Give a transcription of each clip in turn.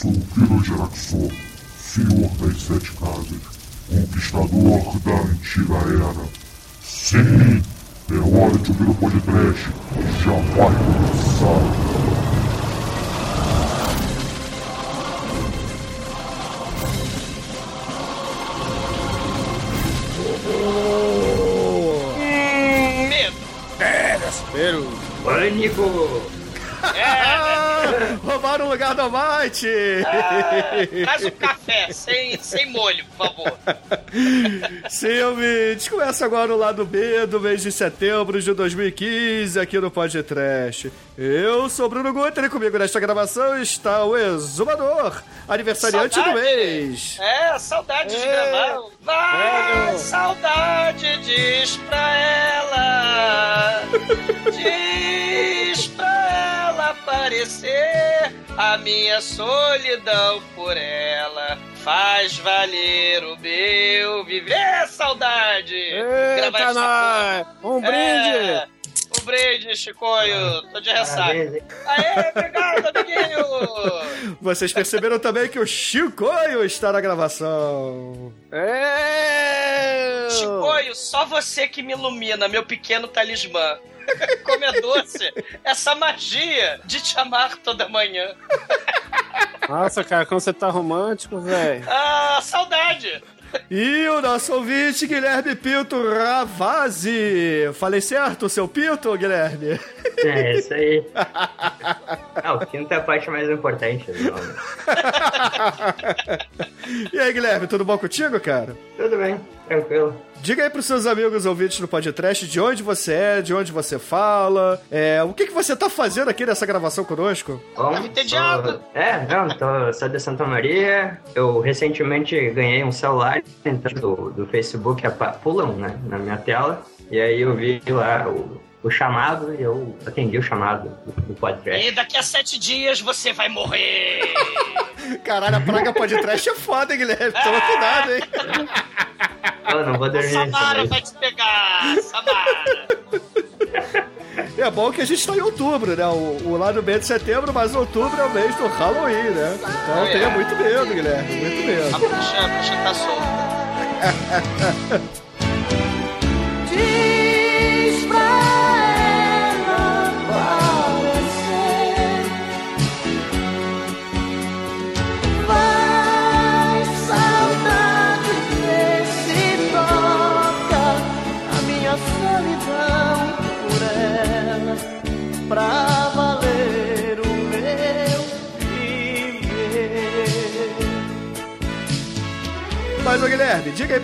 Sou o Kiro Geraxor, senhor das sete casas, conquistador da antiga era. Sim, é hora de ouvir o podcast. Já vai começar. Hum. Pânico! Roubaram o lugar do Almighty! ah, traz um café, sem, sem molho, por favor. Sim, ouvintes, começa agora o lado B do mês de setembro de 2015 aqui no Podcast. Eu sou Bruno Guter e comigo nesta gravação está o Exumador, aniversariante do Saudade. mês. É, saudade de É. gravar. Vai, saudade, diz pra ela. Diz pra ela aparecer a minha solidão por ela. Faz valer o meu viver, saudade. Eita, nós! Um brinde! É, um brinde, Chicoio. Tô de ressaca. Aê, obrigado, amiguinho. Vocês perceberam também que o Chicoio está na gravação. É! Chicoio, só você que me ilumina, meu pequeno talismã. Como é doce essa magia de te amar toda manhã. Nossa, cara, como você tá romântico, velho. Ah, saudade! E o nosso ouvinte, Guilherme Pinto Ravazzi. Falei certo, seu Pinto, Guilherme? É, isso aí. Ah, o quinto é a parte mais importante do nome. E aí, Guilherme, tudo bom contigo, cara? Tudo bem, tranquilo. Diga aí pros seus amigos ouvintes do podcast de onde você é, de onde você fala, é, o que, que você tá fazendo aqui nessa gravação conosco? Bom, ter sou- diabo. É, não, tô, sou de Santa Maria. Eu recentemente ganhei um celular do, do Facebook, apa- pulam né, na minha tela. E aí eu vi lá o, o chamado e eu atendi o chamado do, podcast. E daqui a sete dias você vai morrer. Caralho, a praga podcast é foda, hein, Guilherme? Toma cuidado, hein? Eu não vou A dormir Samara essa vai te pegar, Samara. É bom que a gente tá em outubro, né? O, o lá no mês de setembro, mas outubro é o mês do Halloween, né? Então É. tenha muito medo, Guilherme, muito A medo. bruxa, a bruxa tá solta.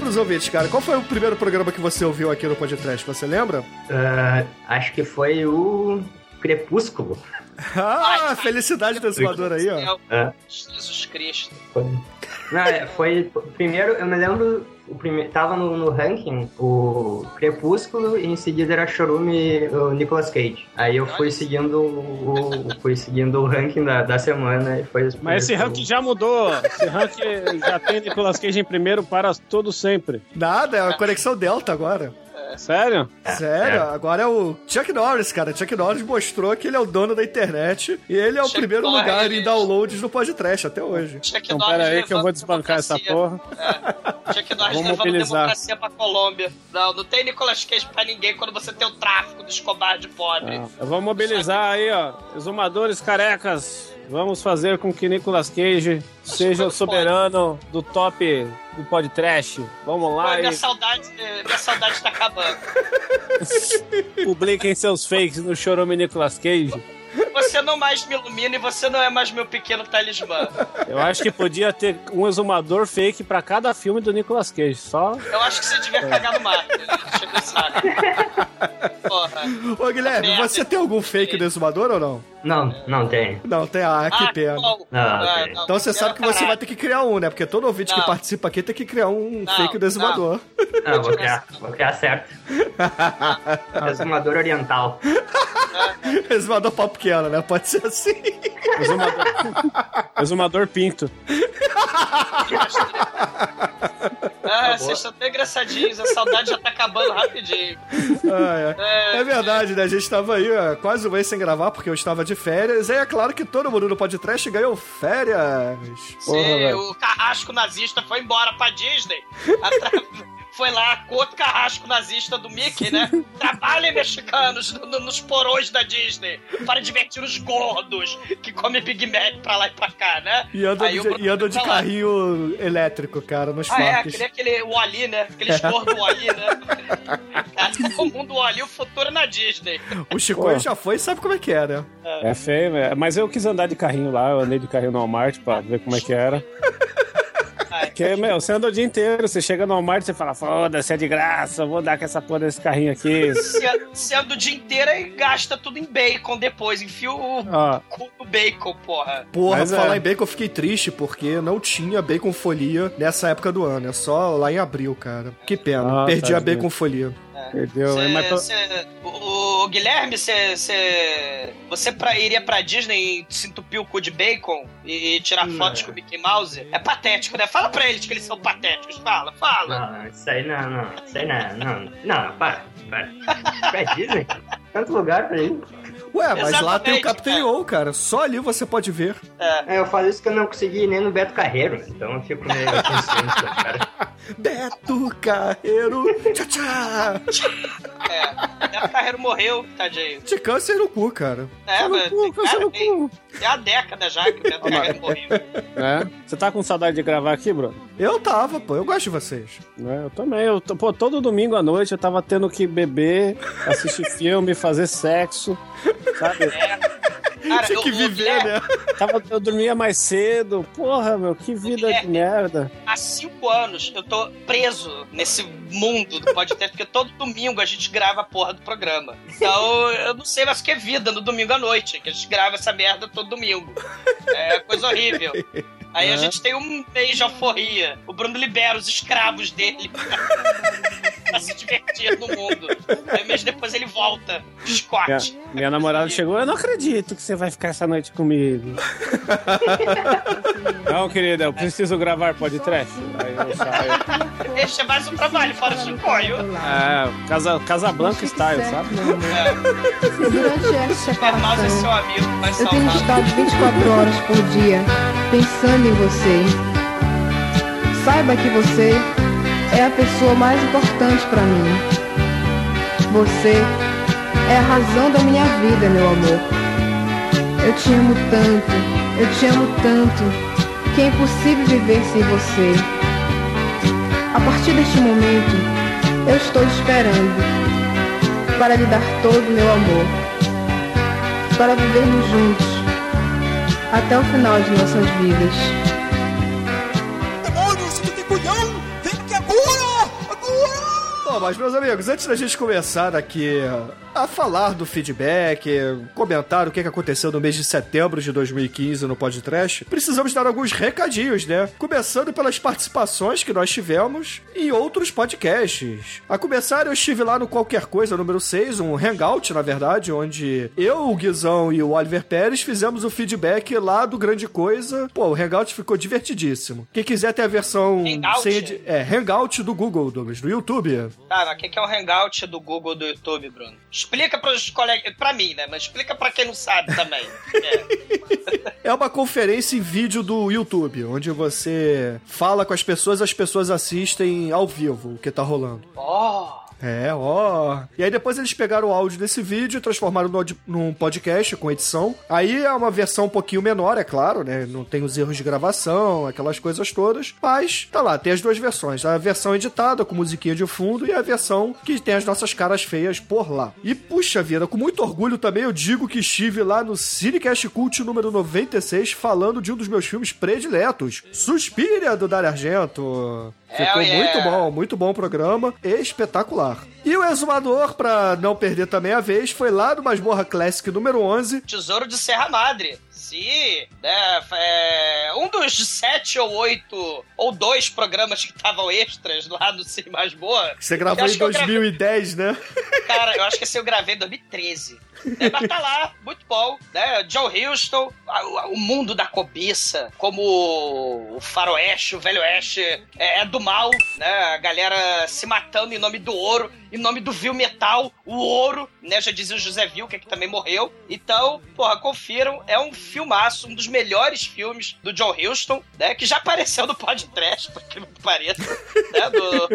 Pros ouvintes, cara, qual foi o primeiro programa que você ouviu aqui no podcast? Você lembra? Ah, acho que foi o Crepúsculo. Ah, felicidade do exumador aí, ó. É. Jesus Cristo. Foi. Não, é, foi. Primeiro, eu me lembro. O primeiro, tava no, no ranking o Crepúsculo e em seguida era Chorume o Nicolas Cage. Aí eu fui seguindo o, fui seguindo o ranking da, da semana e foi os Mas esse ranking já mudou. Esse ranking já tem Nicolas Cage em primeiro para todo sempre. Nada, é a conexão Delta agora. Sério? Sério, é. agora é o Chuck Norris, cara. Chuck Norris mostrou que ele é o dono da internet e ele é o Chuck primeiro Norris. lugar em downloads no podcast até hoje. Chuck Então Norris pera aí que eu vou desbancar essa porra. É. Chuck Norris Vamos levando mobilizar. democracia pra Colômbia. Não, não tem Nicolas Cage pra ninguém quando você tem o tráfico do Escobar de pobre. Não, Eu vou mobilizar aí, ó. Exumadores carecas. Vamos fazer com que Nicolas Cage seja o soberano do top do podcast. Vamos Pô, lá minha e saudade, minha saudade tá acabando. publiquem seus fakes no Chorume Nicolas Cage. Você não mais me ilumina e você não é mais meu pequeno talismã. Eu acho que podia ter um exumador fake pra cada filme do Nicolas Cage. Só. Eu acho que você devia cagar no. Deixa eu saco. Porra. Ô, Guilherme, Merda. você tem algum fake do exumador ou não? Não, não tem. Não, tem. Ah, que Ah, pena. qual? Não, Ah, não. Então você sabe que você vai ter que criar um, né? Porque todo ouvinte que Não. participa aqui tem que criar um Não, fake do exumador. Não, vou criar, vou criar certo. Exumador oriental. exumador pau pequeno, né? Pode ser assim. Exumador, exumador Pinto. Ah, vocês estão tão engraçadinhos, a saudade já tá acabando rapidinho. Ah, é. É, É verdade, né? A gente tava aí ó, quase um mês sem gravar porque eu estava de férias. E é claro que todo mundo no podcast ganhou férias. Porra, Se velho. o carrasco nazista foi embora pra Disney, atra- foi lá com outro carrasco nazista do Mickey, né? Trabalhem mexicanos no- no- nos porões da Disney para divertir os gordos que comem Big Mac pra lá e pra cá, né? E andam de, e andam de lá. carrinho elétrico, cara, nos Ah, é, parques. aquele, aquele Wally, né? Aqueles gordos Wally, né? Cara, o mundo Wally, o futuro na Disney. O Chico Pô. já foi e sabe como é que é, né? É feio, velho. Mas eu quis andar de carrinho lá, eu andei de carrinho no Walmart pra ver como é que era. Porque, meu, você anda o dia inteiro, você chega no Walmart e você fala, foda-se, é de graça, vou dar com essa porra desse carrinho aqui. Você anda o dia inteiro e gasta tudo em bacon depois. Enfia o cu no bacon, porra. Porra, Mas é. falar em bacon, eu fiquei triste porque não tinha bacon folia nessa época do ano. É só lá em abril, cara. Que pena. Ah, Perdi a tadinho. bacon folia. perdeu. Cê- hein? Mas cê- o, o Guilherme, cê, cê- você pra, iria pra Disney e se entupir o cu de bacon e, e tirar Não. fotos com o Mickey Mouse? É patético, né? Fala pra eles que eles são patéticos. Fala, fala. Não, isso aí não, não. Isso aí não, não. Não, para, para. Pra Disney? Tanto lugar pra ir. Ué, mas lá tem o Exatamente, Captain cara. O, cara. Só ali você pode ver. É. É, eu falo isso que eu não consegui nem no Beto Carreiro, então eu fico meio consciente, cara. Beto Carreiro. Tchá, tchá. É. Beto Carreiro morreu, tadinho. De câncer no cu, cara. É, Você no mas cu, tem, você cara, no cu. Tem uma década já que o Beto Carreiro morreu. né? Você tá com saudade de gravar aqui, Bruno? Eu tava, pô. Eu gosto de vocês. Né? Eu também. Eu, pô, todo domingo à noite eu tava tendo que beber, assistir filme, fazer sexo, sabe? Cara, Tinha que o viver, né? Tava, eu dormia mais cedo. Porra, meu, que vida de merda. há cinco anos eu tô preso nesse mundo do podcast, porque todo domingo a gente grava a porra do programa. Então eu não sei mais o que é vida no domingo à noite, que a gente grava essa merda todo domingo. É coisa horrível. Aí a É. gente tem um mês de alforria. O Bruno libera os escravos dele pra se divertir no mundo. Aí um mês depois ele volta. Minha, Scott. minha namorada chegou, eu não acredito que você vai ficar essa noite comigo. não, querida, eu preciso gravar podcast. Aí eu saio. Este é mais um trabalho fora do Chicoio. É, Casa, Casablanca style, sabe? Se durante essa é seu amigo, vai eu tenho estado 24 horas por dia pensando em você, saiba que você é a pessoa mais importante para mim. Você é a razão da minha vida, meu amor. Eu te amo tanto, eu te amo tanto, que é impossível viver sem você. A partir deste momento, eu estou esperando para lhe dar todo o meu amor, para vivermos juntos até o final de nossas vidas. Demônios, que tem culhão! Vem aqui agora! Agora! Bom, mas meus amigos, antes da gente começar aqui a falar do feedback, comentar o que aconteceu no mês de setembro de 2015 no podcast, precisamos dar alguns recadinhos, né? Começando pelas participações que nós tivemos em outros podcasts. A começar, eu estive lá no Qualquer Coisa número 6, um hangout, na verdade, onde eu, o Guizão e o Oliver Pérez fizemos o feedback lá do Grande Coisa. Pô, o hangout ficou divertidíssimo. Quem quiser ter a versão Hangout? sem é, hangout do Google, Douglas, do YouTube. Mas o que é o Hangout do Google do YouTube, Bruno? Explica pros colegas, pra mim, né? Mas explica pra quem não sabe também. É. É uma conferência em vídeo do YouTube, onde você fala com as pessoas, as pessoas assistem ao vivo o que tá rolando. Oh, É, ó. E aí depois eles pegaram o áudio desse vídeo e transformaram no, num podcast com edição. Aí é uma versão um pouquinho menor, é claro, né? Não tem os erros de gravação, aquelas coisas todas. Mas tá lá, tem as duas versões. A versão editada com musiquinha de fundo e a versão que tem as nossas caras feias por lá. E puxa vida, com muito orgulho também eu digo que estive lá no Cinecast Cult número 96 falando de um dos meus filmes prediletos, Suspiria do Dario Argento. É, Ficou muito bom, muito bom o programa, espetacular. E o exumador, pra não perder também a vez, foi lá do Masmorra Classic número 11. Tesouro de Serra Madre. Sim, né? É, um dos sete ou oito ou dois programas que estavam extras lá do Cine Masmorra. Você gravou em que eu gravei- 2010, né? Cara, eu acho que esse eu gravei em 2013. É, mas tá lá, muito bom, né? John a- o mundo da cobiça, como o faroeste, o velho oeste é, é do mal, né? A galera se matando em nome do ouro, em nome do vil metal, o ouro, né? Já dizia o José Vilca, que também morreu. Então, porra, confiram, é um filmaço, um dos melhores filmes do John Huston, né? Que já apareceu no podcast, por que não pareça, né? No,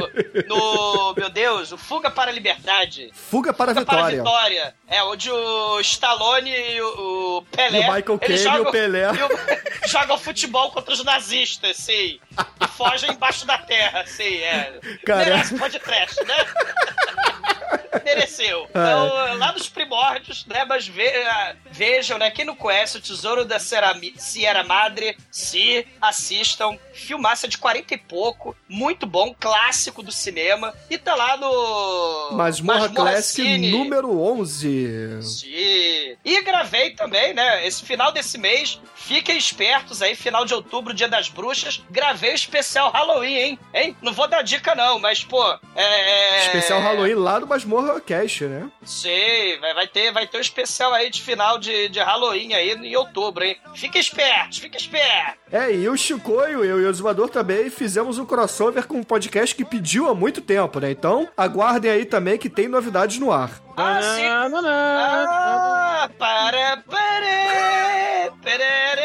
no, meu Deus, o Fuga para a Liberdade. Fuga para a Fuga para a Vitória. Vitória. É, onde o Stallone e o, o Pelé. E o Michael Caine e o jogam- Pelé. e o- jogam futebol contra os nazistas, sim. E fogem embaixo da terra, sim. É. Cara. Merece podcast, né? Mereceu. É. Então, lá nos primórdios, né? Mas ve- ah, vejam, né? Quem não conhece o Tesouro da Sierra Madre, se assistam. Filmaça de 40 e pouco. Muito bom, clássico do cinema. E tá lá no. Masmorra Classic Cine. número 11. Sim. E gravei também, né? Esse final desse mês, fiquem espertos aí, final de outubro, dia das bruxas. Gravei o especial Halloween, hein? hein? Não vou dar dica, não, mas, pô. É. Especial Halloween lá do Masmorra Cast, né? Sim, vai, vai ter, vai ter um especial aí de final de, de Halloween aí em outubro, hein? Fiquem espertos, fiquem espertos. É, e o Chicoio, eu e o Exumador também fizemos um crossover com um podcast que pediu há muito tempo, né? Então, aguardem aí também que tem novidades no ar. Ah, sim. Não, não, não. Ah, para, para, perere,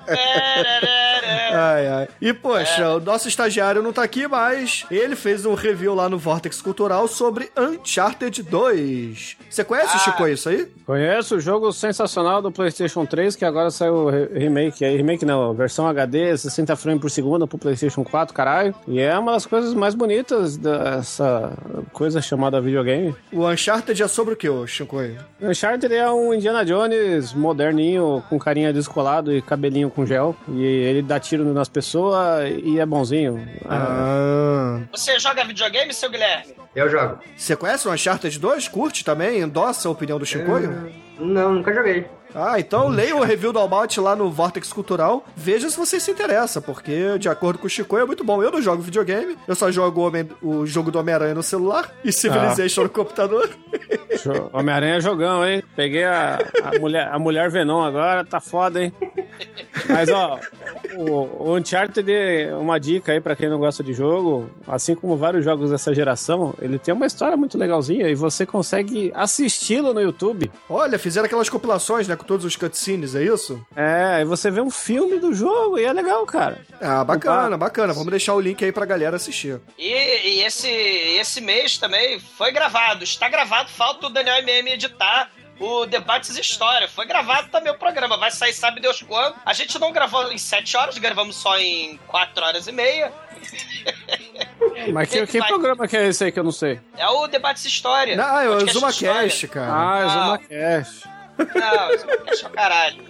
perere. Ai, ai. E, poxa, É. o nosso estagiário não tá aqui, mas ele fez um review lá no Vortex Cultural sobre Uncharted 2. Você conhece, Ah. Chicoio, isso aí? Conheço o jogo sensacional do PlayStation 3, que agora saiu o re- remake. É, remake não, versão HD, 60 frames por segundo pro PlayStation 4, caralho. E é uma das coisas mais bonitas dessa coisa chamada videogame. O Uncharted é sobre o que, ô Chicoio? O Uncharted é um Indiana Jones moderninho, com carinha descolado e cabelinho com gel. E ele dá tiro nas pessoas e é bonzinho. Ah. Você joga videogame, seu Guilherme? Eu jogo. Você conhece o Uncharted 2? Curte também? Endossa a opinião do Chicoio? Não, nunca joguei. Ah, então leia o review do Almaut lá no Vortex Cultural. Veja se você se interessa, porque, de acordo com o Chico, é muito bom. Eu não jogo videogame, eu só jogo Homem- o jogo do Homem-Aranha no celular e Civilization no computador. Homem-Aranha é jogão, hein? Peguei a, a mulher, a mulher Venom agora, tá foda, hein? Mas, ó, o, o Uncharted é uma dica aí pra quem não gosta de jogo. Assim como vários jogos dessa geração, ele tem uma história muito legalzinha e você consegue assisti-lo no YouTube. Olha, fizeram aquelas compilações, né, com todos os cutscenes, é isso? É, e você vê um filme do jogo e é legal, cara. Ah, bacana, bacana. Vamos deixar o link aí pra galera assistir. E, e esse, esse mês também foi gravado. Está gravado, falta o Daniel MM editar o Debates História. Foi gravado também o programa. Vai sair sabe Deus quando. A gente não gravou em 7 horas, gravamos só em 4 horas e meia. Mas que, que Vai. programa que é esse aí que eu não sei? É o Debates História. Ah, é o Podcast Zuma de história. Cast, cara. Ah, é Ah. Zuma Cash. Não, isso é caralho.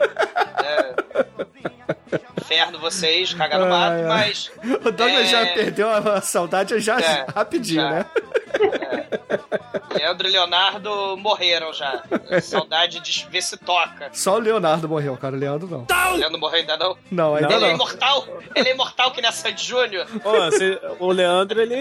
É. Inferno vocês, cagar no mato, mas. O Douglas É. já perdeu a saudade já É, rapidinho, já. né? Leandro e Leonardo morreram já. Saudade de ver se toca. Só o Leonardo morreu, cara. O Leandro não. O Leandro morreu ainda não? Não, ainda Ele é não. imortal? Ele é imortal que nem a Sandy Júnior? Pô, você- o Leandro, ele,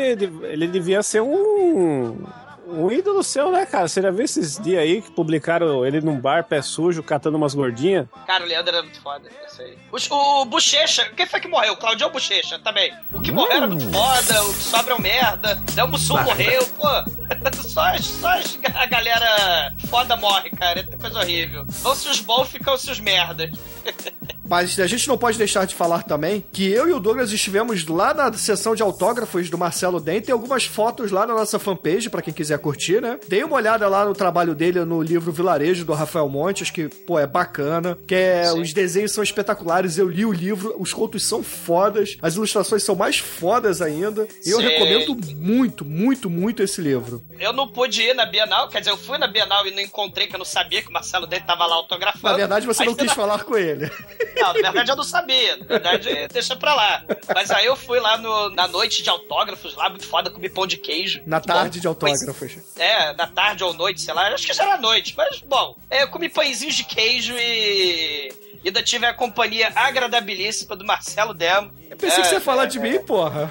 ele devia ser um. Um ídolo seu, né, cara? Você já viu esses dias aí que publicaram ele num bar, pé sujo, catando umas gordinhas? Cara, o Leandro era muito foda, eu sei. O, o Bochecha, quem foi que morreu? O Claudio Bochecha também. O que morreu era muito foda, o que sobra é um merda. O Mussum morreu, pô. Só, só a galera foda morre, cara. É coisa horrível. Vão se os bons, ficam se os merdas. Mas a gente não pode deixar de falar também que eu e o Douglas estivemos lá na sessão de autógrafos do Marcelo Den. Tem algumas fotos lá na nossa fanpage, pra quem quiser curtir, né? Dei uma olhada lá no trabalho dele no livro Vilarejo, do Rafael Montes, que, pô, é bacana. Que é, Sim. os desenhos são espetaculares. Eu li o livro, os contos são fodas, as ilustrações são mais fodas ainda. E eu Sim. recomendo muito, muito, muito esse livro. Eu não pude ir na Bienal, quer dizer, eu fui na Bienal e não encontrei, que eu não sabia que o Marcelo dele tava lá autografando. Na verdade, você Aí não quis na- falar com ele. Não, na verdade eu não sabia. Na verdade, deixa pra lá. Mas aí eu fui lá no, na noite de autógrafos, lá, muito foda, comi pão de queijo. Na tarde bom. de autógrafos. É, da tarde ou noite, sei lá. Acho que já era noite, mas bom. É, eu comi pãezinhos de queijo e. e Ainda tive a companhia agradabilíssima do Marcelo Demo. Eu pensei É, que você ia falar é, de mim, porra.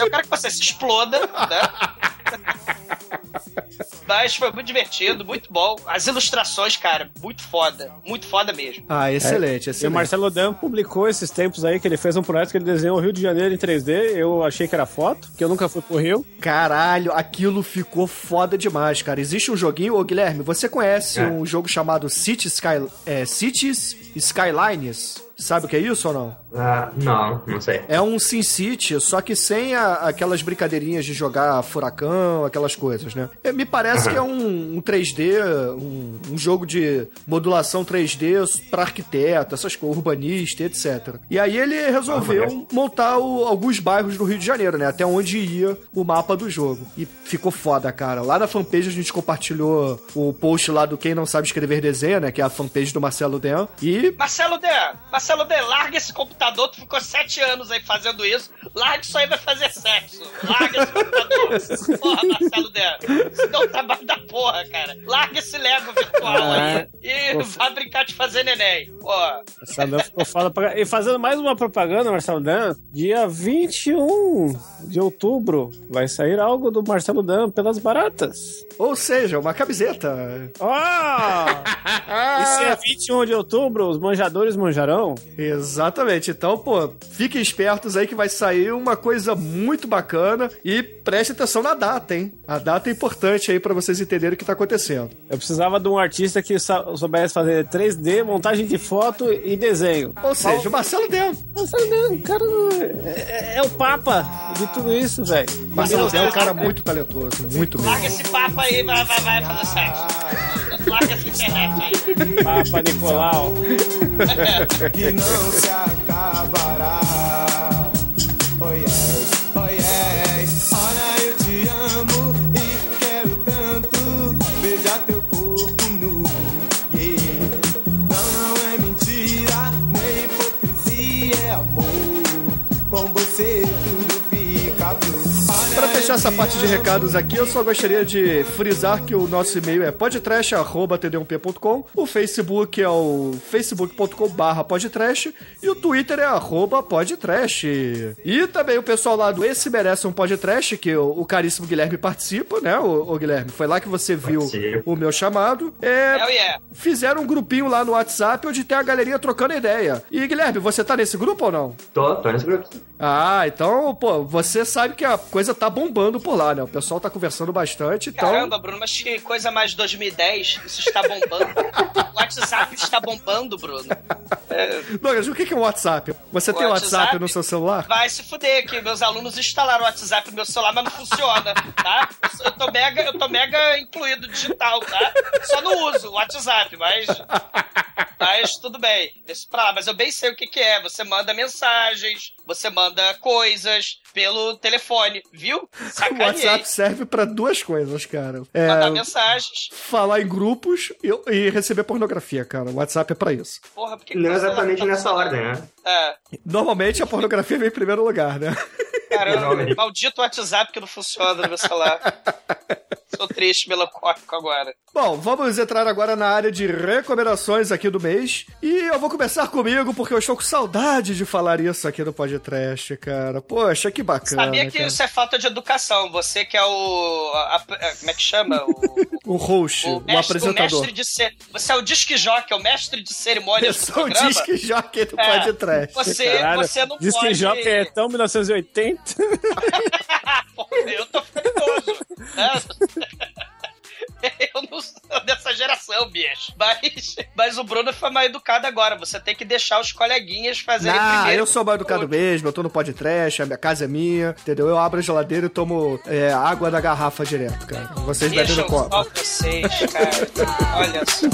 Eu quero que você se exploda, né? Mas foi muito divertido, muito bom. As ilustrações, cara, muito foda. Muito foda mesmo. Ah, excelente, E o excelente. Marcelo Dan publicou esses tempos aí que ele fez um projeto que ele desenhou o Rio de Janeiro em 3D. Eu achei que era foto, porque eu nunca fui pro Rio. Caralho, aquilo ficou foda demais, cara. Existe um joguinho, ô Guilherme, você conhece É. um jogo chamado City Sky, é, Cities Skylines? Sabe o que é isso ou não? Ah, não, não sei. É um Sin City, só que sem a- aquelas brincadeirinhas de jogar furacão, aquelas coisas, né? É, me parece que é um, um 3D, um, um jogo de modulação 3D pra arquiteto, essas coisas, urbanista, etc. E aí ele resolveu montar o- alguns bairros do Rio de Janeiro, né? Até onde ia o mapa do jogo. E ficou foda, cara. Lá na fanpage a gente compartilhou o post lá do Quem Não Sabe Escrever Desenho, né? Que é a fanpage do Marcelo Den. E Marcelo D, Marcelo D, larga esse computador, tu ficou sete anos aí fazendo isso. Larga isso aí, vai fazer sexo. Larga esse computador. Porra, Marcelo D. Isso dá um trabalho da porra, cara. Larga esse Lego virtual aí e vai brincar de fazer neném. Porra. Marcelo Dan ficou foda pra... E fazendo mais uma propaganda, Marcelo Dan, dia 21 de outubro vai sair algo do Marcelo Dan pelas baratas. Ou seja, uma camiseta. Oh! e se é 21 de outubro, os manjadores manjarão? Exatamente. Então, pô, fiquem espertos aí que vai sair uma coisa muito bacana e preste atenção na data, hein? A data é importante aí pra vocês entenderem o que tá acontecendo. Eu precisava de um artista que soubesse fazer 3D, montagem de foto e desenho. Ou seja, o Marcelo Demo. Marcelo Dan, o cara é, é o papa de tudo isso, velho. Marcelo Demo é um cara muito talentoso, muito mesmo. Larga esse papo aí, vai, vai, vai fazer sexo. Larga essa internet aí. Papa Nicolau. que não se acabará. Oh yes. Essa te parte de recados aqui, eu só gostaria de frisar que o nosso e-mail é podtrash.td1p.com, o Facebook é o facebook.com barra podtrash e o Twitter é arroba podtrash. E também o pessoal lá do Esse Merece um Podtrash, que o, o caríssimo Guilherme participa, né, o, Guilherme? Foi lá que você viu o meu chamado. É, Hell yeah. fizeram um grupinho lá no WhatsApp onde tem a galerinha trocando ideia. E Guilherme, você tá nesse grupo ou não? Tô, tô nesse grupo. Ah, então, pô, você sabe que a coisa tá bombando por lá, né? O pessoal tá conversando bastante, então. Caramba, Bruno, mas que coisa mais 2010. Isso está bombando. O WhatsApp está bombando, Bruno. Douglas, o que é o WhatsApp? Você tem WhatsApp? WhatsApp no seu celular? Vai se fuder que meus alunos instalaram o WhatsApp no meu celular, mas não funciona, tá? Eu tô mega, eu tô mega incluído digital, tá? Só não uso o WhatsApp, mas mas tudo bem. Deixa pra lá, mas eu bem sei o que que é. Você manda mensagens, você manda coisas pelo telefone, viu? O. WhatsApp serve pra duas coisas, cara. É, Mandar mensagens. falar em grupos e, e receber pornografia, cara. O WhatsApp é pra isso. Porra, porque Não exatamente tá nessa ordem, né? É. Normalmente a pornografia vem em primeiro lugar, né? Caramba, maldito WhatsApp que não funciona no meu celular. Sou triste, melancólico agora. Bom, vamos entrar agora na área de recomendações aqui do mês. E eu vou começar comigo, porque eu estou com saudade de falar isso aqui no podcast, cara. Poxa, que bacana. Sabia que cara. isso é falta de educação. Você que é o. a- a- como é que chama? O, O host, o o, mestre, o apresentador. mestre de ser. Você é o disque jockey, é o mestre de Eu cerimônias do sou o programa. disque jockey do É. podcast. Você, Caralho, você não diz pode. que Joca é tão 1980. Porra, eu tô ficando nojo. né? Eu não sou dessa geração, bicho. Mas, mas o Bruno foi mais educado agora. Você tem que deixar os coleguinhas fazerem Ah, primeiro. eu sou mal educado mesmo, eu tô no podcast, a minha casa é minha, entendeu? Eu abro a geladeira e tomo é, água da garrafa direto, cara. Vocês bebem no copo. só vocês, cara. Olha só.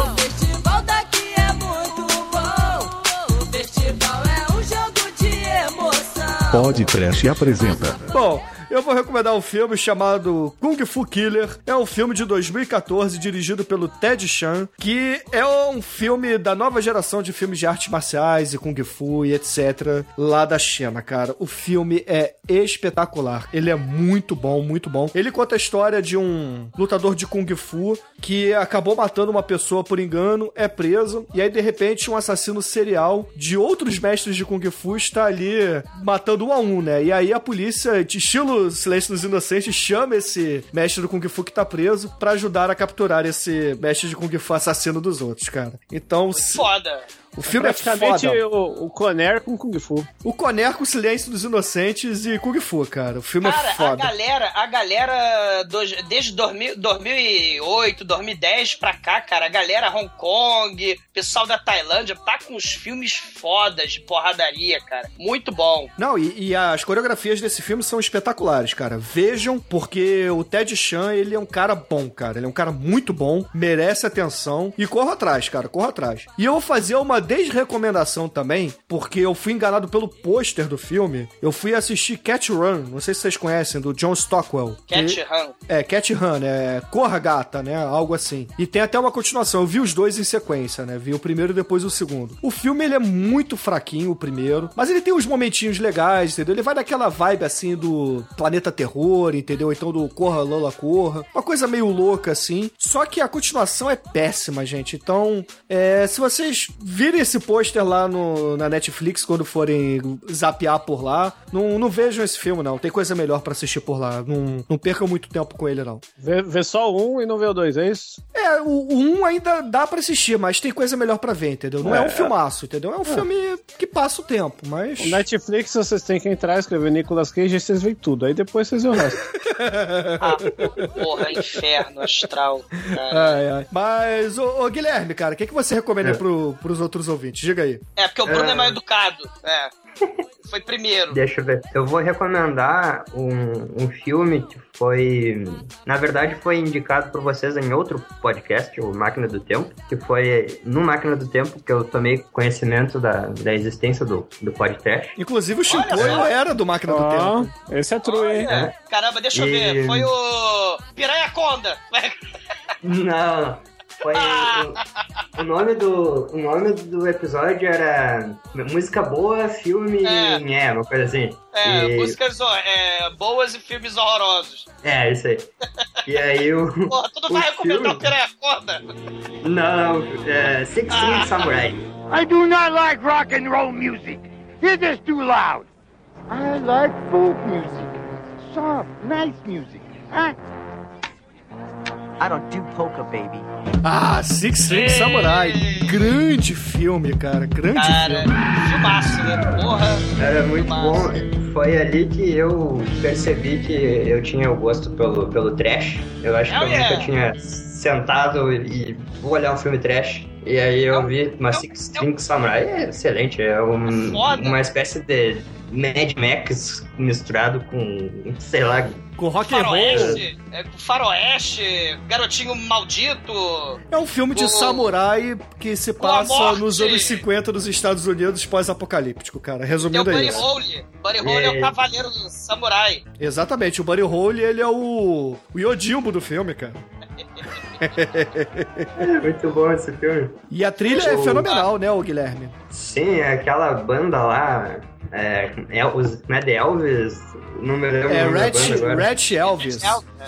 O festival daqui é muito bom. O festival é um jogo de emoção. Pod Trash apresenta. Bom, Eu vou recomendar um filme chamado Kung Fu Killer. É um filme de 2014 dirigido pelo Ted Chan, que é um filme da nova geração de filmes de artes marciais e Kung Fu e etc. lá da China, cara. O filme é espetacular. Ele é muito bom, muito bom. Ele conta a história de um lutador de Kung Fu que acabou matando uma pessoa por engano, é preso, e aí de repente um assassino serial de outros mestres de Kung Fu está ali matando um a um, né? E aí a polícia, de estilo Silêncio dos Inocentes, chama esse mestre do Kung Fu que tá preso pra ajudar a capturar esse mestre de Kung Fu assassino dos outros, cara. Então, Foda. O filme é Praticamente foda. o, o Conner com Kung Fu. O Conner com Silêncio dos Inocentes e Kung Fu, cara. O filme Cara, é a foda. galera, a galera dos- desde 2000, 2008, 2010 pra cá, cara, a galera Hong Kong, pessoal da Tailândia, tá com os filmes fodas de porradaria, cara. Muito bom. Não, e, e as coreografias desse filme são espetaculares, cara. Vejam, porque o Ted Chan, ele é um cara bom, cara. Ele é um cara muito bom, merece atenção. E corra atrás, cara, corra atrás. E eu vou fazer uma desrecomendação também, porque eu fui enganado pelo pôster do filme. Eu fui assistir Cat Run, não sei se vocês conhecem, do John Stockwell. Cat que- Run. É, Cat Run, né? Corra Gata, né? Algo assim. E tem até uma continuação. Eu vi os dois em sequência, né? Vi o primeiro e depois o segundo. O filme, ele é muito fraquinho, o primeiro. Mas ele tem uns momentinhos legais, entendeu? Ele vai naquela vibe, assim, do Planeta Terror, entendeu? Então do Corra Lola Corra. Uma coisa meio louca, assim. Só que a continuação é péssima, gente. Então, é, se vocês virem esse pôster lá no, na Netflix, quando forem zapear por lá, não, não vejam esse filme, não. Tem coisa melhor pra assistir por lá. Não, não percam muito tempo com ele, não. Vê, vê só um e não vê o dois, é isso? É, o, o 1 ainda dá pra assistir, mas tem coisa melhor pra ver, entendeu? Não é, É. um filmaço, entendeu? É um filme que passa o tempo, mas. O Netflix vocês têm que entrar, escrever Nicolas Cage e vocês veem tudo. Aí depois vocês veem o resto. Ah, porra, inferno astral. Ai, ai. Mas, ô, ô, Guilherme, cara, o que, que você recomenda É. pro, pros outros ouvintes? Diga aí. É, porque o Bruno é, É. mais educado. É. Foi primeiro. Deixa eu ver. Eu vou recomendar um, um filme que foi. Na verdade, foi indicado por vocês em outro podcast, o Máquina do Tempo, que foi no Máquina do Tempo que eu tomei conhecimento da, da existência do, do podcast. Inclusive, o só. era do Máquina do Ó, Tempo. esse é true, hein? Olha, Caramba, deixa eu E- ver. Foi o Piranha Conda. Não, foi. O, o nome do, o nome do episódio era Música Boa, Filme. É. É, uma coisa assim. É, E- músicas é, boas e filmes horrorosos. É, isso aí. E aí o. Porra, tu não o vai recomendar filme- o Piranha Conda? Não, é Six String Samurai. I do not like rock and roll music. Is this too loud? I like folk music. Soft, nice music. Huh? I don't do polka, baby. Ah, Six String Samurai. Grande filme, cara. Grande Cara, filme. filmaço, né? Porra. Era muito Massa. bom. Foi ali que eu percebi que eu tinha o gosto pelo, pelo trash. Eu acho que Oh, eu yeah. nunca tinha sentado e vou olhar um filme trash. E aí eu Não, vi uma Six String Samurai. É excelente. É um- Foda. uma espécie de Mad Max misturado com, sei lá, Com rock and roll. Faroeste, é, com faroeste, garotinho maldito. É um filme de samurai que se passa nos anos 50 dos Estados Unidos pós-apocalíptico, cara. O Resumindo é Buddy isso. Holly. Buddy Holly é o É. cavaleiro samurai. Exatamente, o Buddy Holly, ele é o, o Yojimbo do filme, cara. É muito bom esse filme. E a trilha é fenomenal, né, o Guilherme? Sim, é aquela banda lá. É, El- os, não é The Elvis? Não me lembro É o. Red Elvis.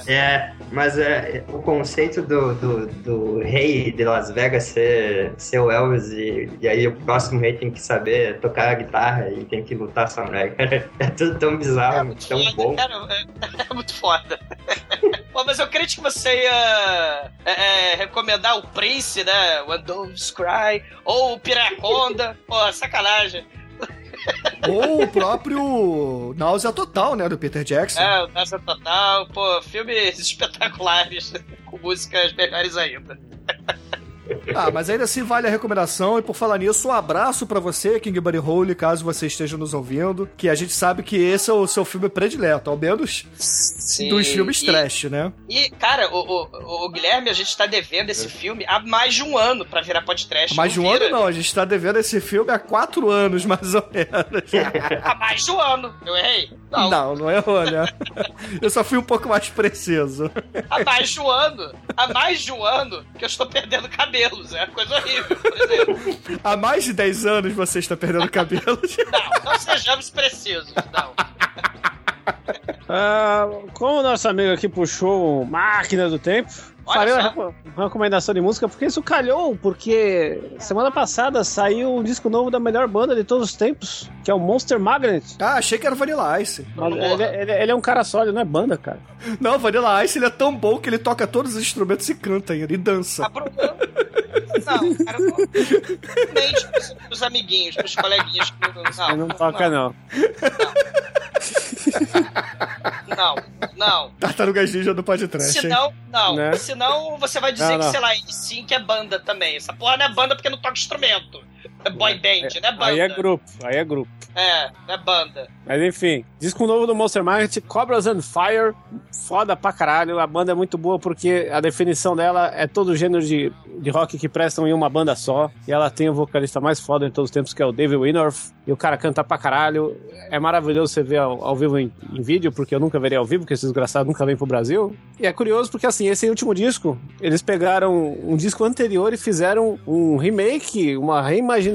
É, mas é, o conceito do, do, do rei de Las Vegas ser, ser o Elvis e, e aí o próximo rei tem que saber tocar a guitarra e tem que lutar samurai. É tudo tão bizarro, tão Foda, bom. Cara, é, é muito foda. Pô, mas eu creio que você ia é, é, recomendar o Prince, né? When Doves Cry, ou o Piraconda. Pô, sacanagem. Ou o próprio Náusea Total, né, do Peter Jackson. É, Dança Total, pô, filmes espetaculares, com músicas melhores ainda. Ah, mas ainda assim vale a recomendação. E por falar nisso, um abraço pra você, King Buddy Hole, caso você esteja nos ouvindo. Que a gente sabe que esse é o seu filme predileto, ao menos Sim. dos filmes E- trash, né? E, cara, o, o- o Guilherme, a gente tá devendo esse filme há mais de um ano pra virar podcast. Mais de um vira? ano não, a gente tá devendo esse filme há quatro anos, mais ou menos. Há mais de um ano. Eu errei? Não. Não, não errou, né? Eu só fui um pouco mais preciso. Há mais de um ano. Há mais de um ano que eu estou perdendo cabelos. É uma coisa horrível, por exemplo. Há mais de 10 anos você está perdendo cabelos. Não, não sejamos precisos. Não. Ah, como o nosso amigo aqui puxou Máquina do Tempo, farei uma, só. reco- uma recomendação de música, porque isso calhou, porque semana passada saiu um disco novo da melhor banda de todos os tempos, que é o Monster Magnet. Ah, achei que era Vanilla Ice. Mas ele, ele- ele é um cara sólido, não é banda, cara. Não, Vanilla Ice ele é tão bom que ele toca todos os instrumentos e canta ainda, e dança. A Bruna. Não, cara, não. Mente pros, amiguinhos, pros coleguinhas. que Não, Ele não toca, não. Não, não. Tartarugas Ninja do podcast? Senão, não. Né? Senão você vai dizer Não, que, não. sei lá, sim que é banda também. Essa porra não é banda porque não toca instrumento. É boy band, não é banda. Aí é grupo, aí é grupo. É, é banda. Mas enfim, disco novo do Monster Magnet, Cobras and Fire, foda pra caralho. A banda é muito boa porque a definição dela é todo o gênero de, de rock que prestam em uma banda só. E ela tem o vocalista mais foda de todos os tempos, que é o David Winnorth. E o cara canta pra caralho. É maravilhoso você ver ao, ao vivo em, em vídeo, porque eu nunca verei ao vivo, porque esse desgraçado nunca vem pro Brasil. E é curioso porque, assim, esse último disco, eles pegaram um disco anterior e fizeram um remake, uma reimaginação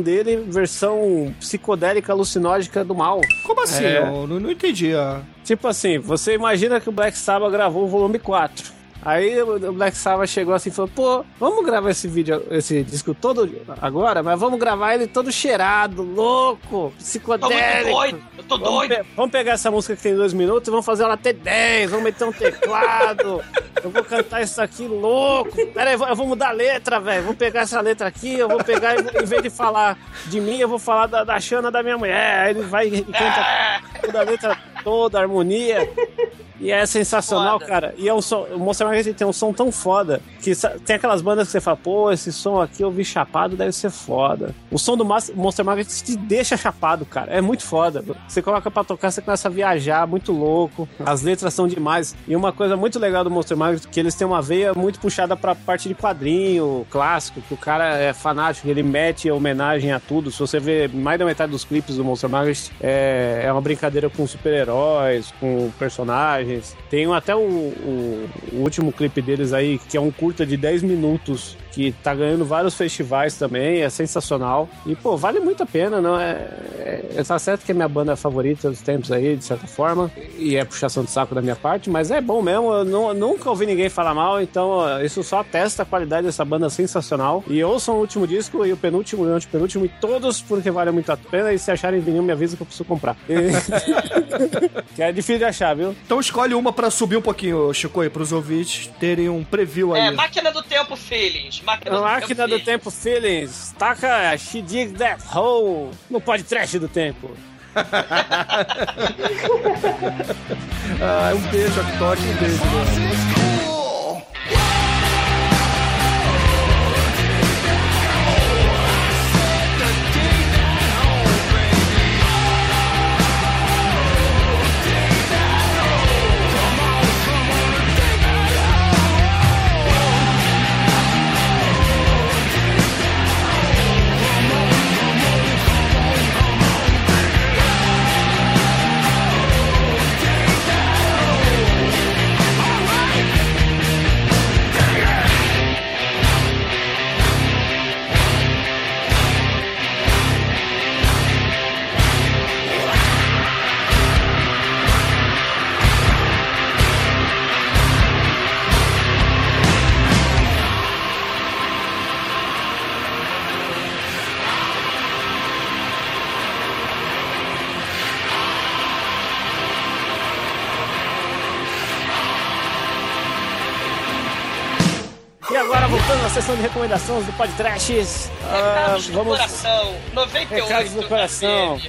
dele, versão psicodélica alucinógica do mal. Como assim? É. Eu não, não entendi. ah. Tipo assim, você imagina que o Black Sabbath gravou o volume 4. Aí o Black Sabbath chegou assim e falou: pô, vamos gravar esse vídeo, esse disco todo agora, mas vamos gravar ele todo cheirado, louco, Tô muito psicodélico. doido, eu tô Vamos, doido. pe- vamos pegar essa música que tem dois minutos e vamos fazer ela ter 10, vamos meter um teclado. eu vou cantar isso aqui louco. Pera aí, eu vou- mudar a letra, velho. Vou pegar essa letra aqui, eu vou pegar, em vez de falar de mim, eu vou falar da, da Xana da minha mulher. Aí ele vai e canta toda a letra, toda a harmonia. E é sensacional, Foda. cara. E é um som, o Monster Magnet tem um som tão foda que tem aquelas bandas que você fala, pô, esse som aqui eu vi chapado, deve ser foda. O som do Monster Magnet te deixa chapado, cara. É muito foda. Você coloca pra tocar, você começa a viajar, muito louco. As letras são demais. E uma coisa muito legal do Monster Magnet é que eles têm uma veia muito puxada pra parte de quadrinho clássico, que o cara é fanático, ele mete homenagem a tudo. Se você vê mais da metade dos clipes do Monster Magnet, é, é uma brincadeira com super-heróis, com personagens. Tem até o, o- o último clipe deles aí, que é um curta de 10 minutos, que tá ganhando vários festivais também, é sensacional. E, pô, vale muito a pena, não é? é tá certo que é minha banda favorita dos tempos aí, de certa forma, e é puxação de saco da minha parte, mas é bom mesmo, eu nu- nunca ouvi ninguém falar mal, então isso só atesta a qualidade dessa banda sensacional. E ouçam o último disco e o penúltimo e o antepenúltimo e todos porque vale muito a pena. E se acharem vinil, me avisa que eu preciso comprar. que é difícil de achar, viu? Então escolhe uma pra subir um pouquinho, Chico, aí, pros ouvintes terem um preview aí. É, máquina do tempo, feelings. Máquina do máquina do tempo feelings. Taca She Dig That Hole no podcast do tempo. Ah, um beijo, Actoque, um beijo. Recomendações do podcast. ah, Recados do vamos. coração. 98. Recados do coração.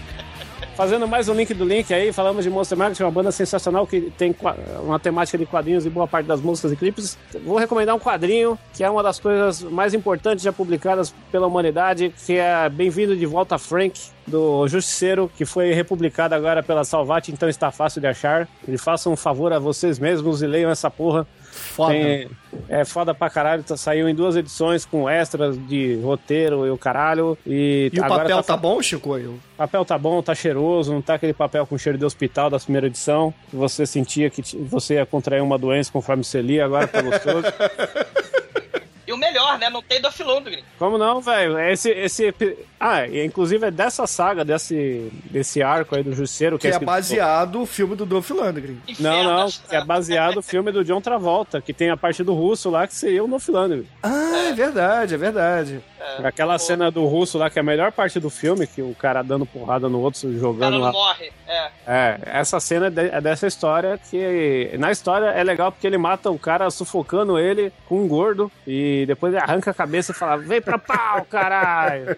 Fazendo mais um link do link aí, falamos de Monster Magnet, uma banda sensacional que tem uma temática de quadrinhos e boa parte das músicas e clipes. Vou recomendar um quadrinho que é uma das coisas mais importantes já publicadas pela humanidade, que é Bem-vindo de Volta Frank, do Justiceiro, que foi republicado agora pela Salvat, então está fácil de achar. E façam um favor a vocês mesmos e leiam essa porra. Foda. Tem- é foda pra caralho, tá- saiu em duas edições com extras de roteiro e o caralho. E, E o papel tá, fa- bom, Chico? O papel tá bom, tá cheiroso, não tá aquele papel com cheiro de hospital da primeira edição, que você sentia que você ia contrair uma doença conforme você lia, agora tá gostoso. O melhor, né? Não tem Dolph Lundgren. Como não, velho? Esse, esse. Ah, e inclusive é dessa saga, desse, desse arco aí do Justiceiro. Que é escrito- baseado no filme do Dolph Lundgren. Não, não, que é baseado no filme do John Travolta, que tem a parte do russo lá, que seria o No Philandering. Ah, é verdade, é verdade. Aquela cena do russo lá, que é a melhor parte do filme, que o cara dando porrada no outro, O cara jogando não lá. morre. É. É, essa cena é, é dessa história que na história é legal porque ele mata o cara sufocando ele com um gordo e depois ele arranca a cabeça e fala: Vem pra pau, caralho!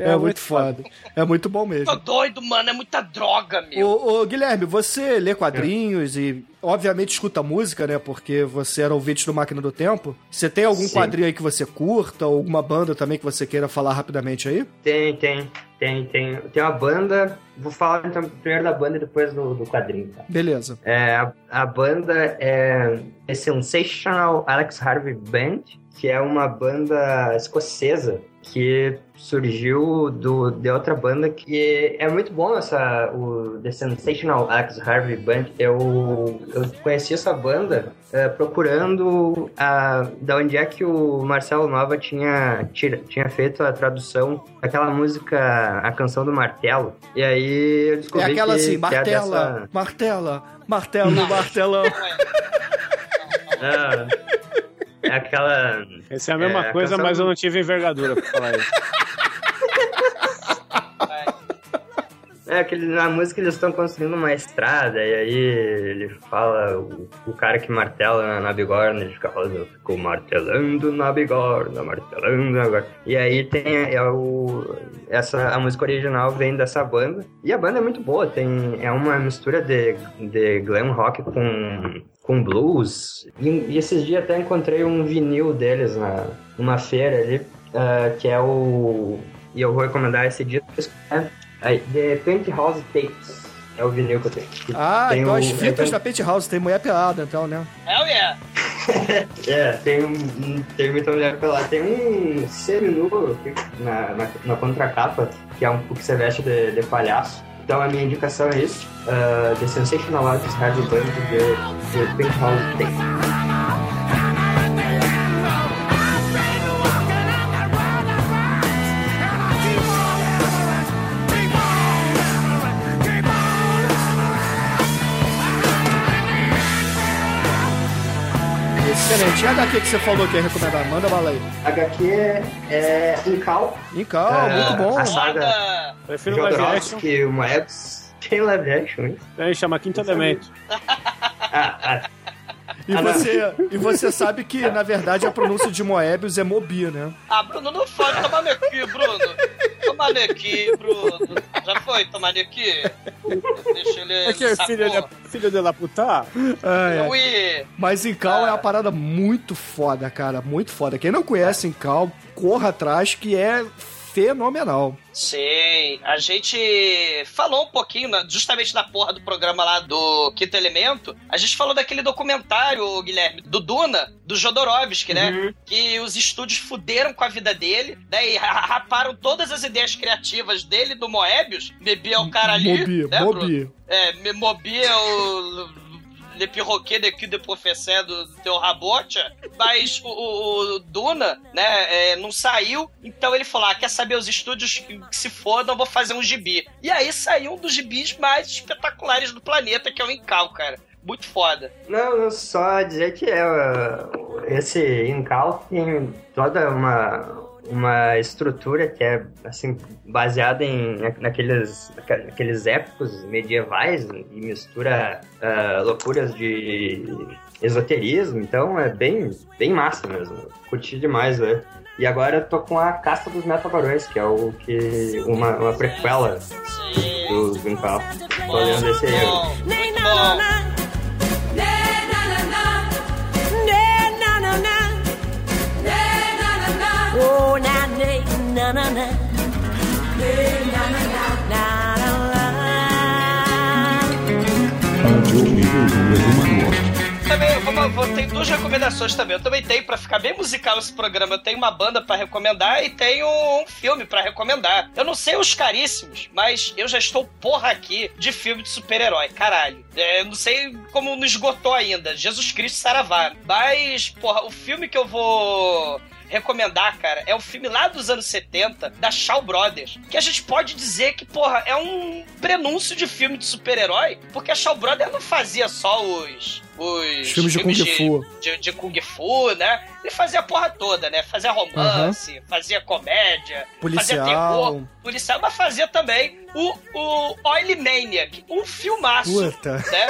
É, muito foda. É muito bom mesmo. Tô doido, mano. É muita droga, meu. Ô, ô, Guilherme, você lê quadrinhos e, obviamente, escuta música, né? Porque você era ouvinte do Máquina do Tempo. Você tem algum Sim. quadrinho aí que você curta? Ou alguma banda também que você queira falar rapidamente aí? Tem, tem, tem, tem. Tem uma banda. Vou falar então primeiro da banda e depois do, do quadrinho, tá? Beleza. É, a, a banda é The Sensational Alex Harvey Band, que é uma banda escocesa que surgiu do, de outra banda que é muito bom essa o The Sensational Alex Harvey Band eu, eu conheci essa banda eh, procurando a, da onde é que o Marcelo Nova tinha, tira- tinha feito a tradução daquela música A Canção do Martelo e aí eu É descobri aquela que, assim, que é martela, dessa- martela, martelo, martelão. Ah, é aquela. Essa é a mesma É, coisa, mas eu não tive envergadura pra falar isso. É, aquele, na música eles estão construindo uma estrada, e aí ele fala, o, o cara que martela na, na bigorna, ele fica falando, eu fico martelando na bigorna, martelando na bigorna. E aí tem é o, essa, a música original vem dessa banda, e a banda é muito boa, tem, é uma mistura de, de glam rock com, com blues, e, e esses dias até encontrei um vinil deles na, numa feira ali, ah, que é o... E eu vou recomendar esse disco, é Aí, The Penthouse Tapes é o vinil que eu tenho. Que Ah, tem então o- as fitas é, da Penthouse, tem mulher pelada, então, né? Hell yeah. É, tem um. Tem muita mulher pelada. Tem um seminu aqui na, na, na contracapa, que é um que você veste de, de palhaço. Então a minha indicação é isso. Uh, The Sensational Harvey Band de, de Penthouse Tapes. Excelente. E a HQ que você falou que ia recomendar? Manda bala aí. HQ é Incal. Incal, É, muito bom. A saga Prefiro live action. Jodorowsky, o Moebius. Tem live action, hein? Aí chama Quinto Elemento. Ah, ah, E Ah, não. você, e você sabe que, na verdade, a pronúncia de Moebius é Mobi, né? Ah, Bruno, não foi tomar meu aqui, Bruno. Tomar aqui, Bruno. Já foi tomar aqui? Deixa ele. É que é filho de, filho de la puta? Ah, é. Ui. Mas Incal é uma parada muito foda, cara. Muito foda. Quem não conhece Incal, corra atrás, que é fenomenal. Sim, a gente falou um pouquinho, na- justamente na porra do programa lá do Quinto Elemento, a gente falou daquele documentário, Guilherme, do Duna, do Jodorowsky, né? Que os estúdios fuderam com a vida dele, né? E ra- raparam todas as ideias criativas dele, do Moebius. Mobi é o cara ali, Mobi, né, Mobi. É, me- Mobi é o... Le Perroquet daqui de Professé do teu Rabocha, mas o, o- o Duna, né, é, não saiu, então ele falou: ah, quer saber os estúdios que, que se fodam, vou fazer um gibi. E aí saiu um dos gibis mais espetaculares do planeta, que é o Incal, cara. Muito foda. Não, só dizer que é, esse Incal tem toda uma, uma estrutura que é assim baseada em naqueles, naqueles épicos medievais e mistura uh, loucuras de esoterismo, então é bem, bem massa mesmo. Curti demais, né? E agora eu tô com a Casta dos Metabarões, que é o que uma, uma prequela do, brincar. Tô olhando esse aí. Muito bom. Na, na, na, na. Na, na, na, na, Também, eu vou, vou, tem duas recomendações também. Eu também tenho, pra ficar bem musical esse programa, eu tenho uma banda pra recomendar e tenho um filme pra recomendar. Eu não sei os caríssimos, mas eu já estou porra aqui de filme de super-herói, caralho. É, eu não sei como não esgotou ainda. Jesus Cristo Saravá. Mas, porra, o filme que eu vou recomendar, cara, é um filme lá dos anos 70, da Shaw Brothers, que a gente pode dizer que, porra, é um prenúncio de filme de super-herói, porque a Shaw Brothers não fazia só os... Os Filmes de Kung Fu. De, de Kung Fu, né? Ele fazia a porra toda, né? Fazia romance, fazia comédia, fazia Policial. terror, policial, mas fazia também o, o Oily Maniac, um filmaço. Puta. Né?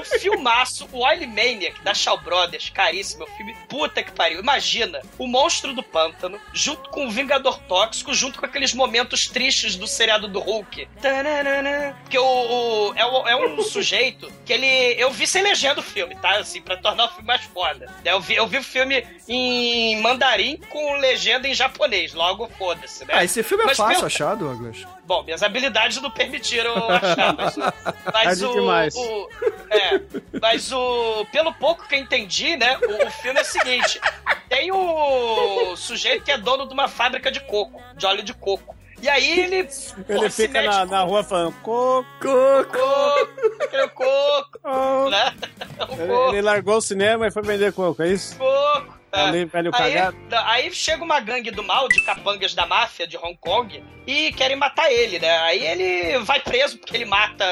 Um filmaço, o Oily Maniac, da Shaw Brothers, caríssimo, filme puta que pariu. Imagina, o monstro do pântano, junto com o Vingador Tóxico, junto com aqueles momentos tristes do seriado do Hulk. Porque o, o- é, é um sujeito que ele. Eu vi sem legenda o filme, tá? Assim, pra tornar o filme mais foda. Eu vi, eu vi o filme em mandarim com legenda em japonês, logo foda-se, né? Ah, esse filme é Mas fácil pelo- achar, Douglas. Bom, minhas habilidades não permitiram achar, mas, mas Tarde o, demais. o- É, mas o. Pelo pouco que eu entendi, né? O, o filme é o seguinte: tem o sujeito que é dono de uma fábrica de coco, de óleo de coco. E aí ele. Ele se fica na, com na rua falando coco. coco, aquele coco, né? O Ele, coco. ele largou o cinema e foi vender coco, é isso? Coco. É. Ali, velho Aí, cagado. aí chega uma gangue do mal, de capangas da máfia de Hong Kong, e querem matar ele, né? Aí ele vai preso porque ele mata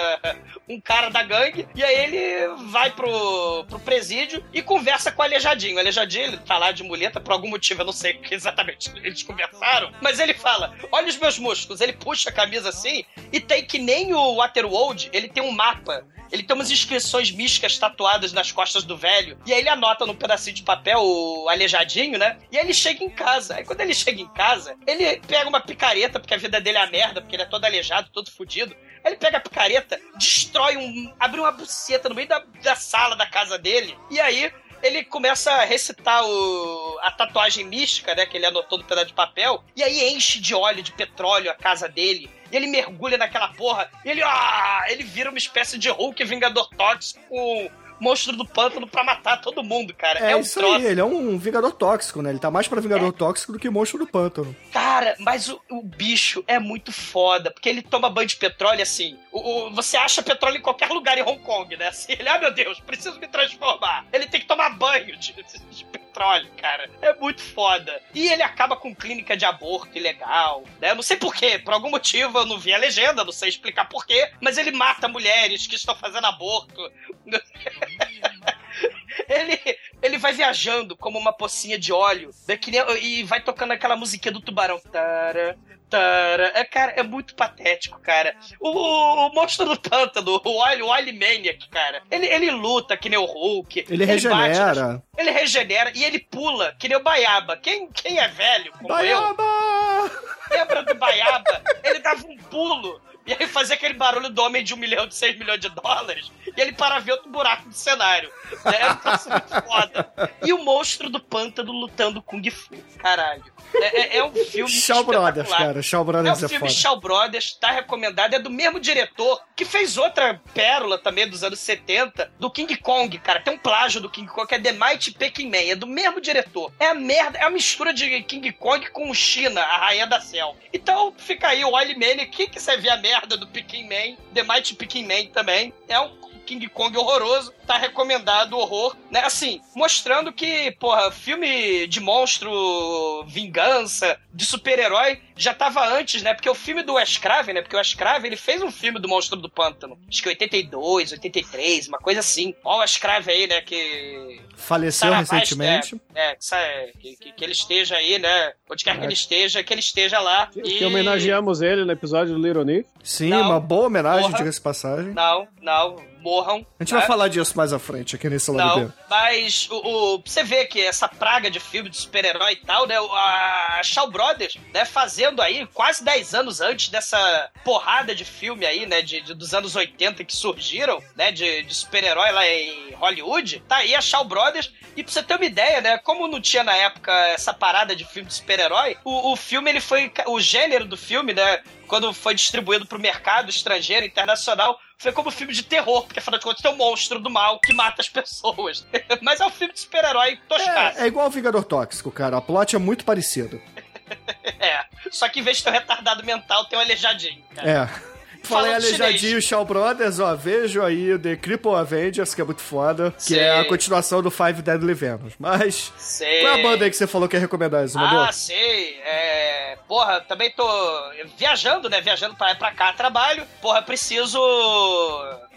um cara da gangue, e aí ele vai pro, pro presídio e conversa com o Aleijadinho. O Aleijadinho, ele tá lá de muleta, por algum motivo, eu não sei o que exatamente eles conversaram, mas ele fala, olha os meus músculos. Ele puxa a camisa assim, e tem que nem o Waterworld, ele tem um mapa ele tem umas inscrições místicas tatuadas nas costas do velho. E aí ele anota num pedacinho de papel o aleijadinho, né? E aí ele chega em casa. Aí quando ele chega em casa, ele pega uma picareta, porque a vida dele é a merda, porque ele é todo aleijado, todo fudido. Aí ele pega a picareta, destrói um. abre uma buceta no meio da, da sala da casa dele. E aí ele começa a recitar o, a tatuagem mística, né? Que ele anotou no pedaço de papel. E aí enche de óleo, de petróleo a casa dele. E ele mergulha naquela porra. E ele, ah, ele vira uma espécie de Hulk Vingador Tóxico com monstro do pântano pra matar todo mundo, cara. É, É, um isso troço. aí, ele é um Vingador tóxico, né? Ele tá mais pra Vingador tóxico do que monstro do pântano. Cara, mas o, o bicho é muito foda, porque ele toma banho de petróleo assim. O, o- você acha petróleo em qualquer lugar em Hong Kong, né? Assim, ele, ah, meu Deus, preciso me transformar. Ele tem que tomar banho de, de petróleo, cara. É muito foda. E ele acaba com clínica de aborto ilegal, né? Não sei porquê, por algum motivo eu não vi a legenda, não sei explicar porquê, mas ele mata mulheres que estão fazendo aborto. Ele, ele vai viajando como uma pocinha de óleo né, e vai tocando aquela musiquinha do tubarão. Tara, tara. É, cara, é muito patético, cara. O, o, o monstro do pântano, o Oil, o Oil Maniac, cara, ele, ele luta que nem o Hulk. Ele nas- regenera. ele regenera e ele pula que nem o Baiaba. Quem, quem é velho como eu, Baiaba! lembra do Baiaba? Ele dava um pulo. E aí fazia aquele barulho do homem de um milhão de seis milhões de dólares. E ele para ver outro buraco do cenário. Né? Era um troço muito foda. E o monstro do pântano lutando Kung Fu. Caralho. É, é- é um filme Shaw Brothers, cara. Shaw É o Brothers é, filme foda. Shaw Brothers, tá recomendado. É do mesmo diretor que fez outra pérola também dos anos 70, do King Kong, cara. Tem um plágio do King Kong que é The Mighty Peking Man. É do mesmo diretor. É a merda, é a mistura de King Kong com China, a rainha da selva. Então fica aí o Oily Man. Quem que você vê a merda do Peking Man? The Mighty Peking Man também. É um King Kong horroroso, tá recomendado o horror, né? Assim, mostrando que, porra, filme de monstro, vingança, de super-herói, já tava antes, né? Porque o filme do Wes Craven, né? Porque o Wes Craven, ele fez um filme do Monstro do Pântano. Acho que 82, 83, uma coisa assim. Ó o Wes Craven aí, né? Que... Faleceu recentemente. É, é, que que, que- que ele esteja aí, né? Onde quer que ele esteja, que ele esteja lá. Que homenageamos ele no episódio do Little Nick. Sim, Não. uma boa homenagem, diga-se de passagem. Não, não, morram. A gente vai né? falar disso mais à frente aqui nesse lado. Não, mas o, o- você vê que essa praga de filme de super-herói e tal, né? A Shaw Brothers, né, fazendo aí quase 10 anos antes dessa porrada de filme aí, né? De, de- dos anos 80 que surgiram, né? De, de super-herói lá em Hollywood. Tá aí a Shaw Brothers. E pra você ter uma ideia, né? Como não tinha na época essa parada de filme de super-herói, o, o filme ele foi. O gênero do filme, né? Quando foi distribuído pro mercado estrangeiro, internacional, foi como filme de terror, porque afinal de contas tem um monstro do mal que mata as pessoas. Mas é um filme de super-herói toscado. É, é igual o Vingador Tóxico, cara. A plot é muito parecido. É. Só que em vez de ter um retardado mental, tem um aleijadinho. cara. É. Falei aleijadinho Shaw Brothers, ó, vejo aí The Cripple Avengers, que é muito foda, que Sim. é a continuação do Five Deadly Venoms. Mas, Sei. qual é a banda aí que você falou que ia recomendar, Exumador? Ah, sei. É... Porra, também tô viajando, né? Viajando pra, pra cá, trabalho. Porra, preciso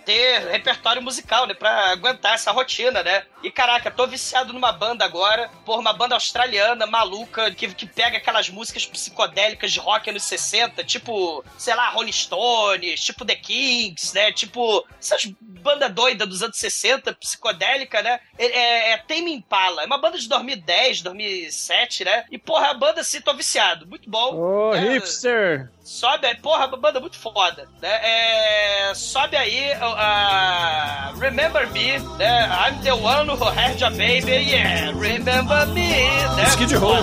ter repertório musical, né? Pra aguentar essa rotina, né? E caraca, tô viciado numa banda agora. Porra, uma banda australiana, maluca, que, que pega aquelas músicas psicodélicas de rock anos 60, tipo, sei lá, Rolling Stones, tipo The Kings, né? Tipo, essas bandas doidas dos anos 60, psicodélica, né? É, é, é Tame Impala. É uma banda de 2010, 2007, né? E, porra, a banda, assim, tô viciado. Muito bom. Ô, É, hipster! Sobe aí, porra, banda muito foda, né? É, sobe aí a Remember Me, né? I'm the one who had a baby, yeah, remember me, né? Skid Row.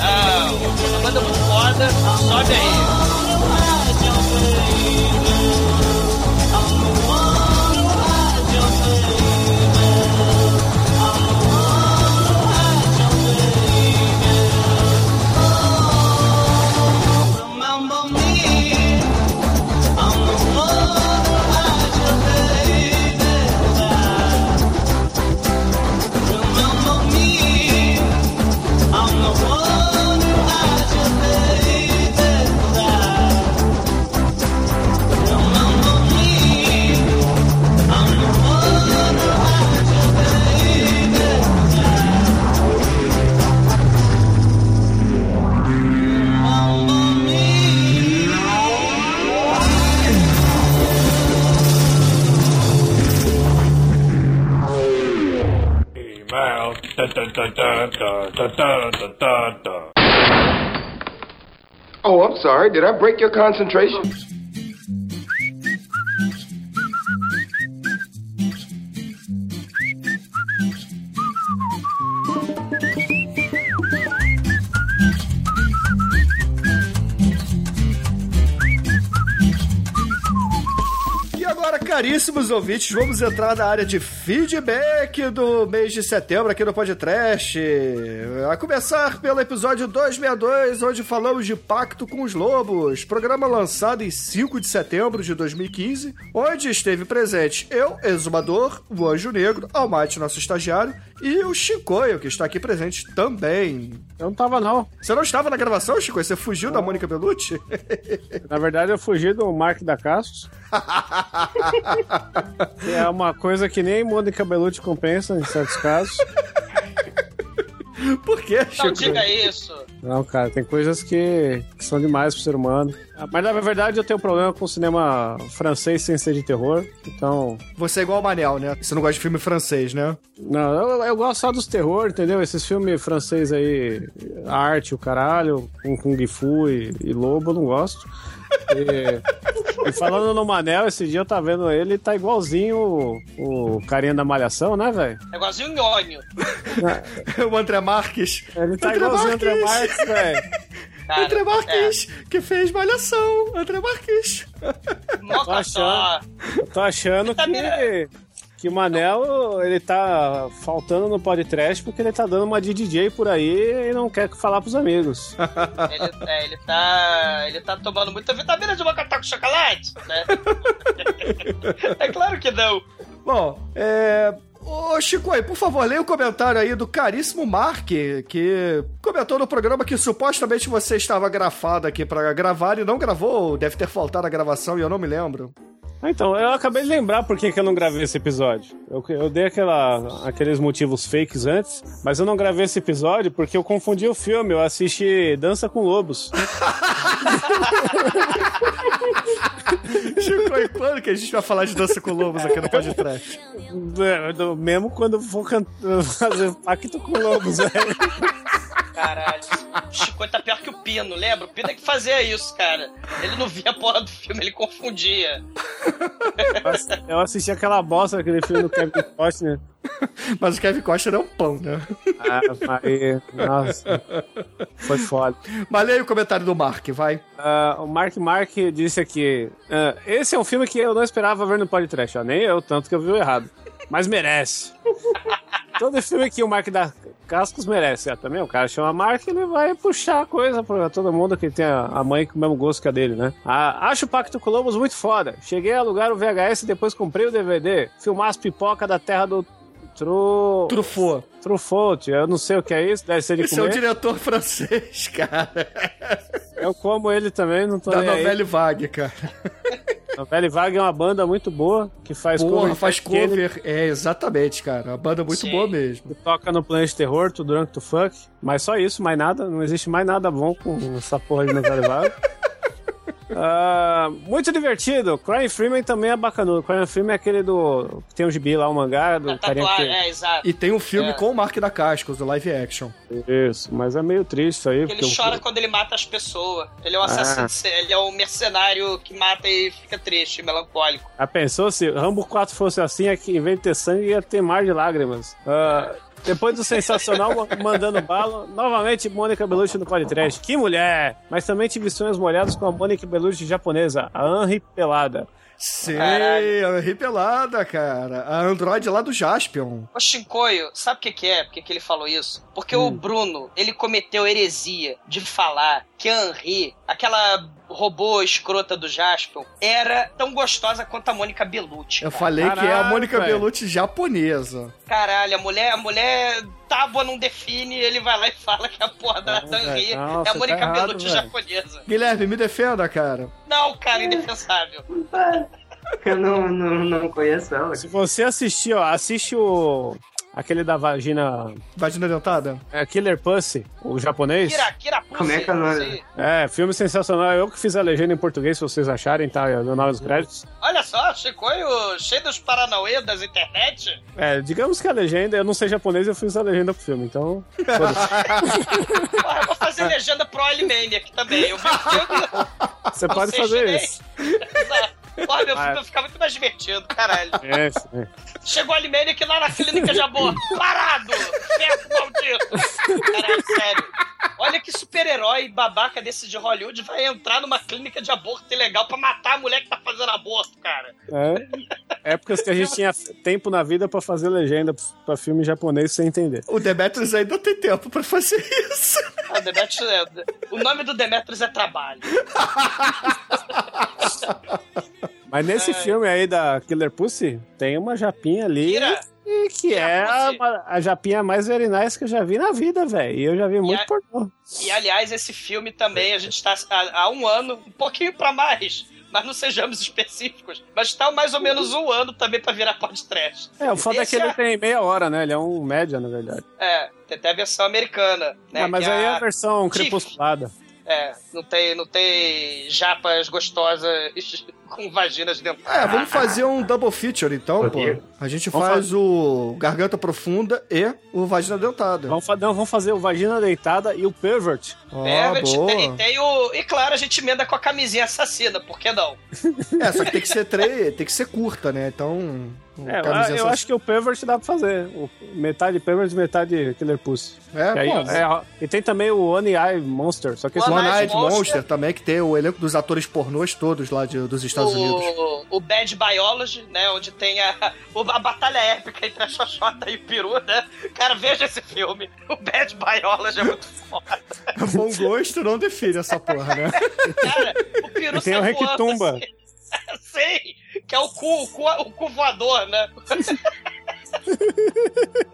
Ah, banda muito foda, sobe aí. Oh, I'm sorry. Did I break your concentration? Caríssimos ouvintes, vamos entrar na área de feedback do mês de setembro aqui no Podcast. A começar pelo episódio 262, onde falamos de Pacto com os Lobos, programa lançado em 5 de setembro de 2015, onde esteve presente eu, Exumador, o Anjo Negro, Almate, nosso estagiário, e o Chicoio, que está aqui presente também. Eu não tava, não. Você não estava na gravação, Chicoio? Você fugiu da Mônica Bellucci? Na verdade, eu fugi do Mark da Castos. é uma coisa que nem Mônica Bellucci compensa em certos casos. Por que, Não Chicoio? diga isso. Não, cara, tem coisas que, que são demais pro ser humano. Ah, Mas na verdade eu tenho problema com o cinema francês sem ser de terror. Então. Você é igual o Manel, né? Você não gosta de filme francês, né? Não, eu, eu gosto só dos terror, entendeu? Esses filmes francês aí, arte, o caralho, com Kung Fu e, e Lobo, eu não gosto. E falando no Manel, esse dia eu tava vendo ele, tá igualzinho o, o carinha da Malhação, né, velho? É igualzinho um nhonho. o André Marques. Ele tá André igualzinho o André Marques. Velho. André Marques, que fez Malhação. André Marques. Moca Tô achando, tô achando Tá que, que o Manel, ele tá faltando no podcast porque ele tá dando uma de DJ por aí e não quer falar pros amigos. Ele, é, ele tá. Ele tá tomando muita vitamina de macacá com chocolate, né? é claro que não. Bom, é. Ô, Chico, aí, por favor, leia o comentário aí do caríssimo Mark, que comentou no programa que supostamente você estava grafado aqui pra gravar e não gravou, deve ter faltado a gravação e eu não me lembro. Ah, Então, eu acabei de lembrar por que, que eu não gravei esse episódio. Eu, eu dei aquela, aqueles motivos fakes antes, mas eu não gravei esse episódio porque eu confundi o filme. Eu assisti Dança com Lobos. Chico, Quando, quando que a gente vai falar de dança com lobos aqui no podcast? É, do- Mesmo quando for can- fazer pacto com lobos, velho. Caralho. O Chico tá pior que o Pino, lembra? O Pino é que fazia isso, cara. Ele não via a porra do filme, ele confundia. Eu assisti aquela bosta daquele filme do Kevin Costner. Mas o Kevin Costner é um pão, né? Ah, aí, nossa. Foi foda. Mas leia o comentário do Mark, vai. Ah, o Mark Mark disse aqui: ah, Esse é um filme que eu não esperava ver no podcast, ó, nem eu, tanto que eu vi errado. Mas merece. Todo filme que o Mark dá cascos merece. Ah, também o cara chama Mark, ele vai puxar coisa pra todo mundo que tem a a mãe com o mesmo gosto que a dele, né? Ah, acho o Pacto com Lobos muito foda. Cheguei a alugar o VHS e depois comprei o DVD. Filmar as pipoca da terra do. Tru... Truffaut. Truffaut, eu não sei o que é isso, deve ser de Esse é o comer. diretor francês, cara. Eu como ele também, não tô Da nem aí. novela Vague, cara. Velha Vague é uma banda muito boa que faz Porra, cover. faz cover. É, exatamente, cara. Uma banda muito Sim. boa mesmo. que toca no Planet Terror, to Drunk to Fuck. Mas só isso, mais nada. Não existe mais nada bom com essa porra de novela Vague. Ah, muito divertido. Crime Freeman também é bacanudo. Crime Freeman é aquele do. tem um gibi lá, o mangá, do carinha Tatuagem, que. é, exato. E tem um filme É. com o Mark da Cascos, o live action. Isso, mas é meio triste isso aí. Ele porque eu- chora quando ele mata as pessoas. Ele é um assassino, Ah. se- ele é um mercenário que mata e fica triste, melancólico. Já pensou se Rambo 4 fosse assim, é que em vez de ter sangue ia ter mar de lágrimas. Ah, depois do sensacional ma- mandando bala, novamente Mônica Bellucci no podcast. Que mulher! Mas também tive sonhos molhados com a Mônica Bellucci japonesa, a Henri Pelada. Sei, Caralho. a Ripelada, cara. A Android lá do Jaspion. O Shinkoio, sabe o que, que é? Por que, que ele falou isso? Porque Hum. o Bruno, ele cometeu heresia de falar que a Henri, aquela robô escrota do Jaspion, era tão gostosa quanto a Mônica Bellucci. Eu cara. falei que é a Mônica. Bellucci japonesa. Caralho, a mulher, a mulher tábua não define, ele vai lá e fala que a porra da, Henri é a tá Mônica errado, Bellucci velho. japonesa. Guilherme, me defenda, cara. Não, cara, indefensável. Eu não, não, não conheço ela. Se você assistir, ó, assiste o. aquele da vagina. Vagina dentada? É Killer Pussy, o japonês. Kira, Kira Pussy. Como é que é o nome? É, filme sensacional. Eu que fiz a legenda em português, se vocês acharem, tá? Meu nome nos créditos. Olha só, Chicoio cheio dos paranauê das internet. É, digamos que a legenda, eu não sei japonês, eu fiz a legenda pro filme, então. Porra, eu vou fazer legenda pro Olimaniac também. Eu vi o filme. Você pode fazer chinês. isso. Porra, meu Ah. filme vai ficar muito mais divertido, caralho. É, sim. Chegou o Olimaniac lá na clínica de aborto. Parado! Ferro maldito! Caralho, sério. Olha que super-herói babaca desse de Hollywood vai entrar numa clínica de aborto ilegal pra matar a mulher que tá fazendo aborto, cara. É. Épocas que a gente tinha tempo na vida pra fazer legenda pra filme japonês sem entender. O Demetrius ainda tem tempo pra fazer isso. Ah, o Demetrius é- O nome do Demetrius é trabalho. Mas nesse filme aí da Killer Pussy, tem uma japinha ali. Kira, E que é a, a japinha mais very nice que eu já vi na vida, velho. E eu já vi muito a- pornô. E aliás, esse filme também, a gente tá há, há um ano, um pouquinho pra mais, mas não sejamos específicos, mas tá mais ou menos um ano também pra virar podcast. É, o foda é que ele tem meia hora, né? Ele é um média, na verdade. É, tem até a versão americana, né? Ah, mas que aí é a- a versão crepusculada. É, não tem, não tem japas gostosas com vaginas dentro. É, vamos fazer um double feature então, pô. A gente Vamos faz o Garganta Profunda e o Vagina Dentada. Vamos, fa- não, vamos fazer o Vagina Deitada e o Pervert. A gente boa. tem, tem o. E claro, a gente emenda com a camisinha assassina, por que não? É, só que tem que ser tre... tem que ser curta, né? Então. É, eu, camisinha eu acho que o Pervert dá pra fazer. O- metade Pervert e metade Killer Pussy. É, E, aí, é, e tem também o One Eye Monster, só que esse One One Eyed Monster. Monster também, que tem o elenco dos atores pornôs todos lá de- dos Estados Unidos. O, o Bad Biology, né? Onde tem a, o- a batalha épica entre a Xoxota e o Peru, né? Cara, veja esse filme. O Bad Biology é muito foda. Bom gosto não define essa porra, né? Cara, o Peru E tem o Requitumba. assim. Sei, que é o cu, o cu, o cu voador, né?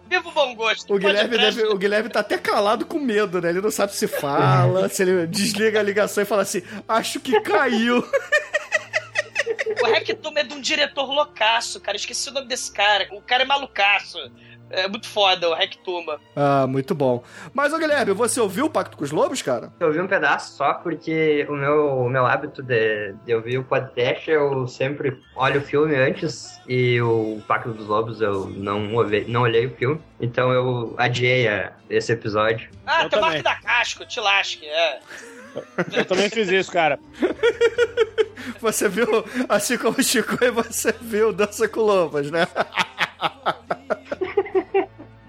Viva o bom gosto. O Guilherme, deve- o Guilherme tá até calado com medo, né? Ele não sabe se fala, se ele desliga a ligação e fala assim: acho que caiu. O Rectum é de um diretor loucaço, cara. Esqueci o nome desse cara. O cara é malucaço. É muito foda o Rectuma. Ah, muito bom. Mas, ô Guilherme, você ouviu o Pacto com os Lobos, cara? Eu vi um pedaço só porque o meu, o meu hábito de, de ouvir o podcast, eu sempre olho o filme antes e o Pacto dos Lobos eu não, ouvi, não olhei o filme. Então eu adiei a- esse episódio. Ah, Eu tem o também. Marco da Casco, te lasque, é. Eu também fiz isso, cara. Você viu, assim como o Chico, e você viu Dança com Lobos, né?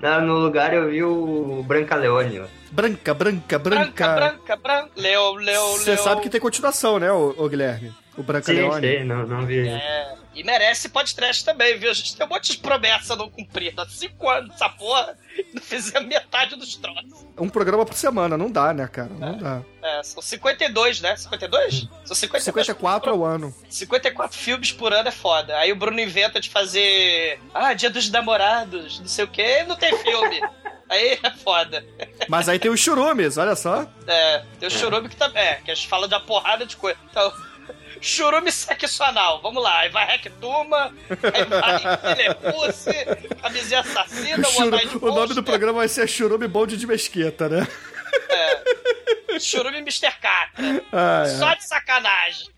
No lugar eu vi o Brancaleone. ó. Branca, branca, Branca, branca. branca, branca. Leu, leu, Você sabe que tem continuação, né, ô, ô Guilherme? O Branca Sim, Leone. sei, não, não vi. É, e merece podcast também, viu? A gente tem um monte de promessa não cumprida. Há cinco anos essa porra, não fizemos metade dos troços. Um programa por semana, não dá, né, cara? Não dá. É, são 52, né? 52? São 52. 54 ao ano. 54 filmes por ano é foda. Aí o Bruno inventa de fazer. Ah, Dia dos Namorados, não sei o quê, e não tem filme. Aí é foda. Mas aí tem os churumes, olha só. É, tem o Churume que também. É, que a gente fala de uma porrada de coisa. Então. Churume sexual, vamos lá. Aí vai Rectuma, aí vai Telepulse, Camisinha Assassina, O, churu- o nome do programa vai ser Churume Bonde de Mesquita, né? Churume Mr. Catra. Ah, é. Só de sacanagem.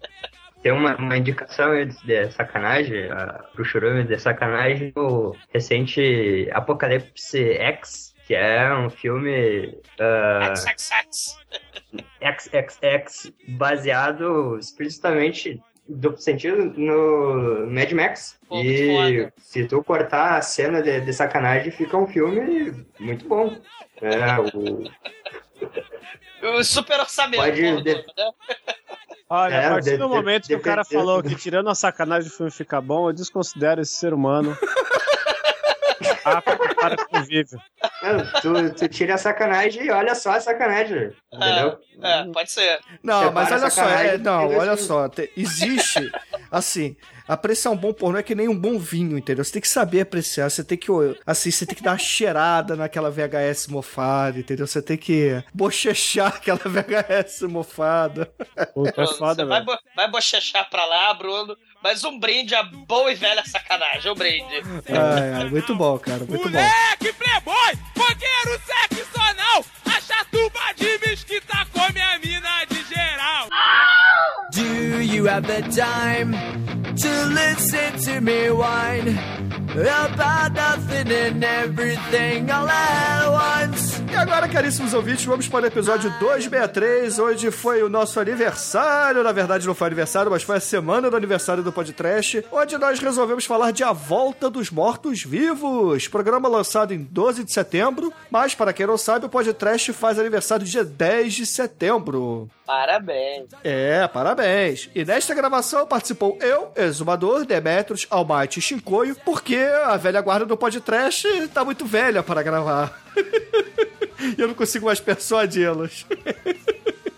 Tem uma, uma indicação de sacanagem, uh, pro churume de sacanagem, o recente Apocalipse X, que é um filme uh, XXX. XXX baseado explicitamente duplo sentido no Mad Max. Pô, e se tu cortar a cena de, de sacanagem, fica um filme muito bom. É, o, O super orçamento. Pode porra, de- né? Olha, É, a partir de- do de- momento que o cara falou que tirando a sacanagem o filme fica bom, eu desconsidero esse ser humano. para convívio. Tu, tu tira a sacanagem e olha só a sacanagem. Entendeu? É, pode ser. Não, Separa mas olha só, é, não, olha filmes. só, te- existe, assim, apreciar um bom pornô é que nem um bom vinho, entendeu? Você tem que saber apreciar, você tem que, assim, você tem que dar uma cheirada naquela VHS mofada, entendeu? Você tem que bochechar aquela VHS mofada. Puta, é Você foda, vai, velho. bo vai bochechar pra lá, Bruno. Mas um brinde a boa e velha sacanagem. Um brinde. Ai, muito bom, cara, muito bom. Moleque, playboy, fogueiro sexual, a chatuba de mesquita come a mina de geral. Do you have the time to listen to me whine about nothing and everything all at once? E agora, caríssimos ouvintes, vamos para o episódio 263, onde foi o nosso aniversário. Na verdade, não foi aniversário, mas foi a semana do aniversário do podcast, onde nós resolvemos falar de A Volta dos Mortos Vivos. Programa lançado em 12 de setembro, mas para quem não sabe, o podcast faz aniversário dia 10 de setembro. Parabéns. É, parabéns. E nesta gravação participou eu, Exumador, Demetrios, Almighty e Shinkoio, porque a velha guarda do podcast tá muito velha para gravar. e eu não consigo mais persuadi-los.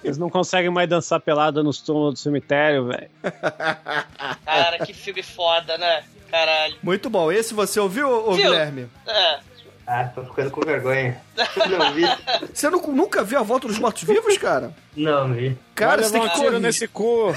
Eles não conseguem mais dançar pelada nos túmulos do cemitério, velho. Cara, que filme foda, né? Caralho. Muito bom. Esse você ouviu, ô Viu? Guilherme? É. Ah, tô ficando com vergonha. Não vi. Você nu- nunca viu A Volta dos Mortos Vivos, cara? Não vi. Cara, Vai você tem que correr. nesse cu.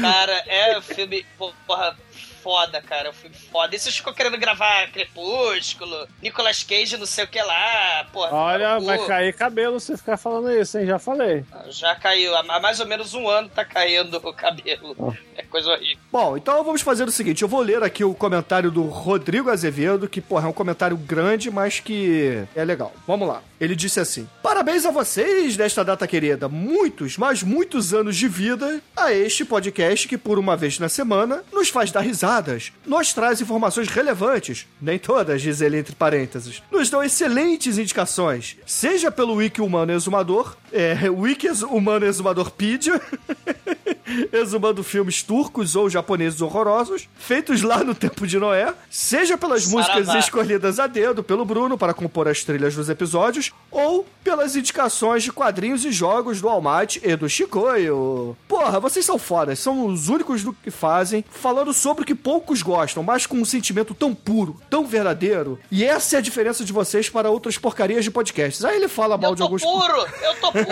Cara, é um filme, porra, foda, cara. É um filme foda. E vocês ficam querendo gravar Crepúsculo, Nicolas Cage, não sei o que lá, porra. Olha, vai cair cabelo se ficar falando isso, hein? Já falei. Já caiu. Há mais ou menos um ano tá caindo o cabelo. É coisa horrível. Bom, então vamos fazer o seguinte: eu vou ler aqui o comentário do Rodrigo Azevedo, que, porra, é um comentário grande, mas que é legal. Vamos lá. Ele disse assim: Parabéns a vocês nesta data querida. Muitos, mas muitos anos de vida a este podcast que, por uma vez na semana, nos faz dar risadas, nos traz informações relevantes, nem todas, diz ele entre parênteses, nos dão excelentes indicações, seja pelo Wiki Humano Exumador, é, Wiki Humano Exumadorpedia. exumando filmes turcos ou japoneses horrorosos, feitos lá no tempo de Noé, seja pelas Saravá. músicas escolhidas a dedo pelo Bruno para compor as trilhas dos episódios, ou pelas indicações de quadrinhos e jogos do Almighty e do Chicoio. Porra, vocês são fodas, são os únicos do que fazem, falando sobre o que poucos gostam, mas com um sentimento tão puro, tão verdadeiro. E essa é a diferença de vocês para outras porcarias de podcasts. Aí ele fala mal Eu de tô alguns. puro! Eu tô puro!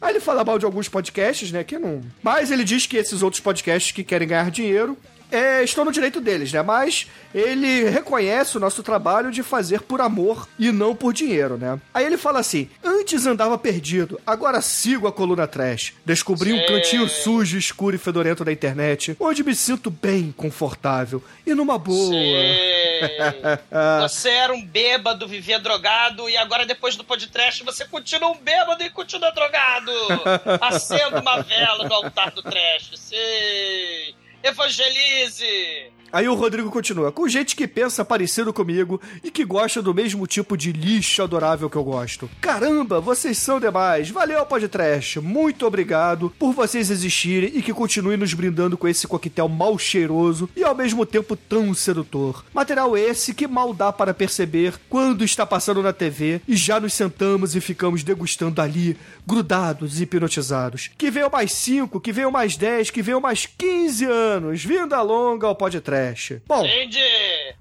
Aí ele fala mal de alguns podcasts, né? Que não. Mas ele diz que esses outros podcasts que querem ganhar dinheiro é, estão no direito deles, né? Mas ele reconhece o nosso trabalho de fazer por amor e não por dinheiro, né? Aí ele fala assim: antes andava perdido, agora sigo a coluna trash. Descobri um Sim. cantinho sujo, escuro e fedorento da internet, onde me sinto bem confortável e numa boa. Você era um bêbado, vivia drogado, e agora, depois do podcast, você continua um bêbado e continua drogado. Acenda uma vela no altar do trash. Sei. Evangelize. Aí o Rodrigo continua, com gente que pensa parecido comigo e que gosta do mesmo tipo de lixo adorável que eu gosto. Caramba, vocês são demais. Valeu, podcast. Muito obrigado por vocês existirem e que continuem nos brindando com esse coquetel mal cheiroso e ao mesmo tempo tão sedutor. Material esse que mal dá para perceber quando está passando na TV e já nos sentamos e ficamos degustando ali, grudados e hipnotizados. Que venham mais 5, que venham mais 10, que venham mais 15 anos. Vinda longa ao podcast. Bom, Entendi.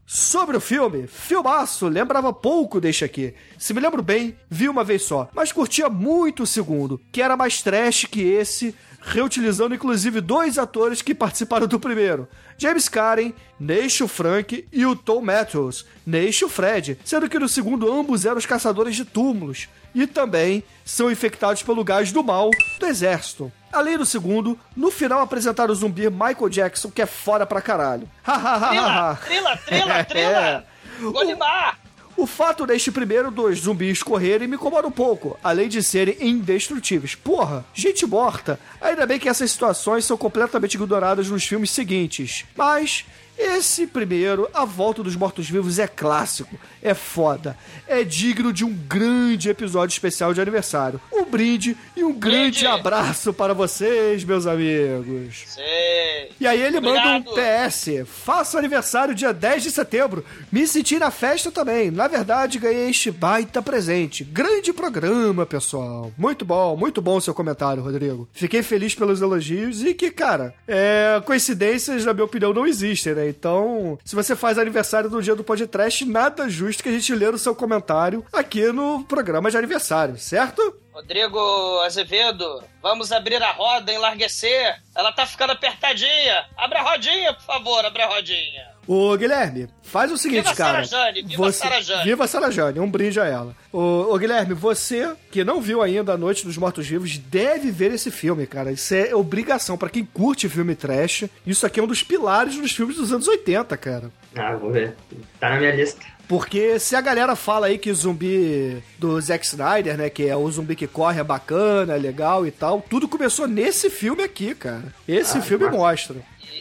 Sobre o filme, filmaço, lembrava pouco deste aqui. Se me lembro bem, vi uma vez só, mas curtia muito o segundo, que era mais trash que esse, reutilizando inclusive dois atores que participaram do primeiro. James Karen, Neisho Frank e o Tom Matthews, Neisho Fred, sendo que no segundo ambos eram os caçadores de túmulos e também são infectados pelo gás do mal do exército. Além do segundo, no final apresentaram o zumbi Michael Jackson, que é fora pra caralho. Trila, trila, trila, trila. Golimar. O fato deste primeiro dos zumbis correrem me incomoda um pouco, além de serem indestrutíveis. Porra, gente morta. Ainda bem que essas situações são completamente ignoradas nos filmes seguintes. Mas esse primeiro, A Volta dos Mortos-Vivos, é clássico, é foda, é digno de um grande episódio especial de aniversário. Um brinde e um grande abraço para vocês, meus amigos. Sei. E aí ele manda um Obrigado. PS. Faço aniversário dia 10 de setembro. Me senti na festa também. Na verdade, ganhei este baita presente. Grande programa, pessoal. Muito bom, muito bom o seu comentário, Rodrigo. Fiquei feliz pelos elogios e que, cara, é, coincidências, na minha opinião, não existem, né? Então, se você faz aniversário no dia do podcast, nada justo que a gente ler o seu comentário aqui no programa de aniversário, certo? Rodrigo Azevedo, vamos abrir a roda, enlarguecer. Ela tá ficando apertadinha. Abre a rodinha, por favor, abre a rodinha. Ô, Guilherme, faz o seguinte, Viva cara. Sarah Jane, viva Sarah Jane. Viva Sarah Jane, um brinde a ela. Ô, ô, Guilherme, você que não viu ainda A Noite dos Mortos-Vivos, deve ver esse filme, cara. Isso é obrigação pra quem curte filme trash. Isso aqui é um dos pilares dos filmes dos anos 80, cara. Ah, vou ver. Tá na minha lista. Porque se a galera fala aí que o zumbi do Zack Snyder, né, que é o zumbi que corre, é bacana, é legal e tal, tudo começou nesse filme aqui, cara. Esse Ah, filme massa. mostra.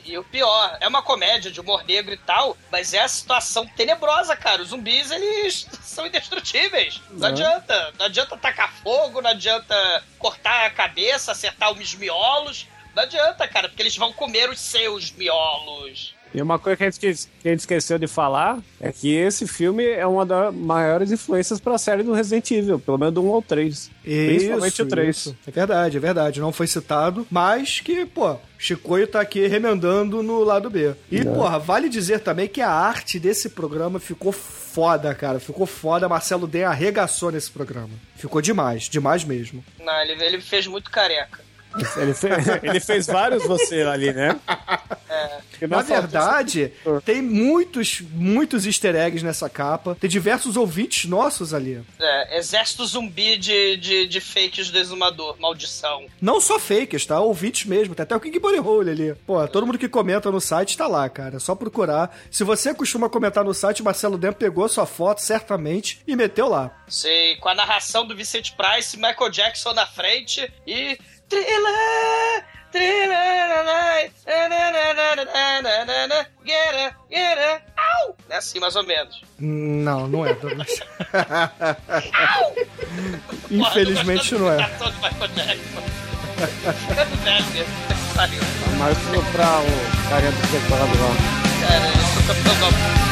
E, e o pior, é uma comédia de humor negro e tal, mas é a situação tenebrosa, cara. Os zumbis, eles são indestrutíveis. Não É. adianta. Não adianta tacar fogo, não adianta cortar a cabeça, acertar os miolos. Não adianta, cara, porque eles vão comer os seus miolos. E uma coisa que a, gente, que a gente esqueceu de falar é que esse filme é uma das maiores influências pra série do Resident Evil, pelo menos do 1 ao 3. Principalmente Isso, o 3. isso. É verdade, é verdade. Não foi citado, mas que, pô, Chicoio tá aqui remendando no lado B. E, É. porra, vale dizer também que a arte desse programa ficou foda, cara. Ficou foda. Marcelo Den arregaçou nesse programa. Ficou demais, demais mesmo. Não, ele, ele fez muito careca. Ele, fe- ele fez vários você ali, né? Não Na verdade, tem muitos, muitos easter eggs nessa capa. Tem diversos ouvintes nossos ali. É, exército zumbi de, de, de fakes do exumador. Maldição. Não só fakes, tá? Ouvintes mesmo. Tem até o King Body Hole ali. Pô, todo mundo que comenta no site tá lá, cara. É só procurar. Se você costuma comentar no site, Marcelo Dem pegou sua foto, certamente, e meteu lá. Sei, com a narração do Vicente Price, Michael Jackson na frente e. Thriller! Thriller! Get it, get it, au! É assim, mais ou menos. Não, não é, Douglas. Infelizmente não é. Que pariu. Mas pra o carinha do teclado lá. Cara, eu sou campeão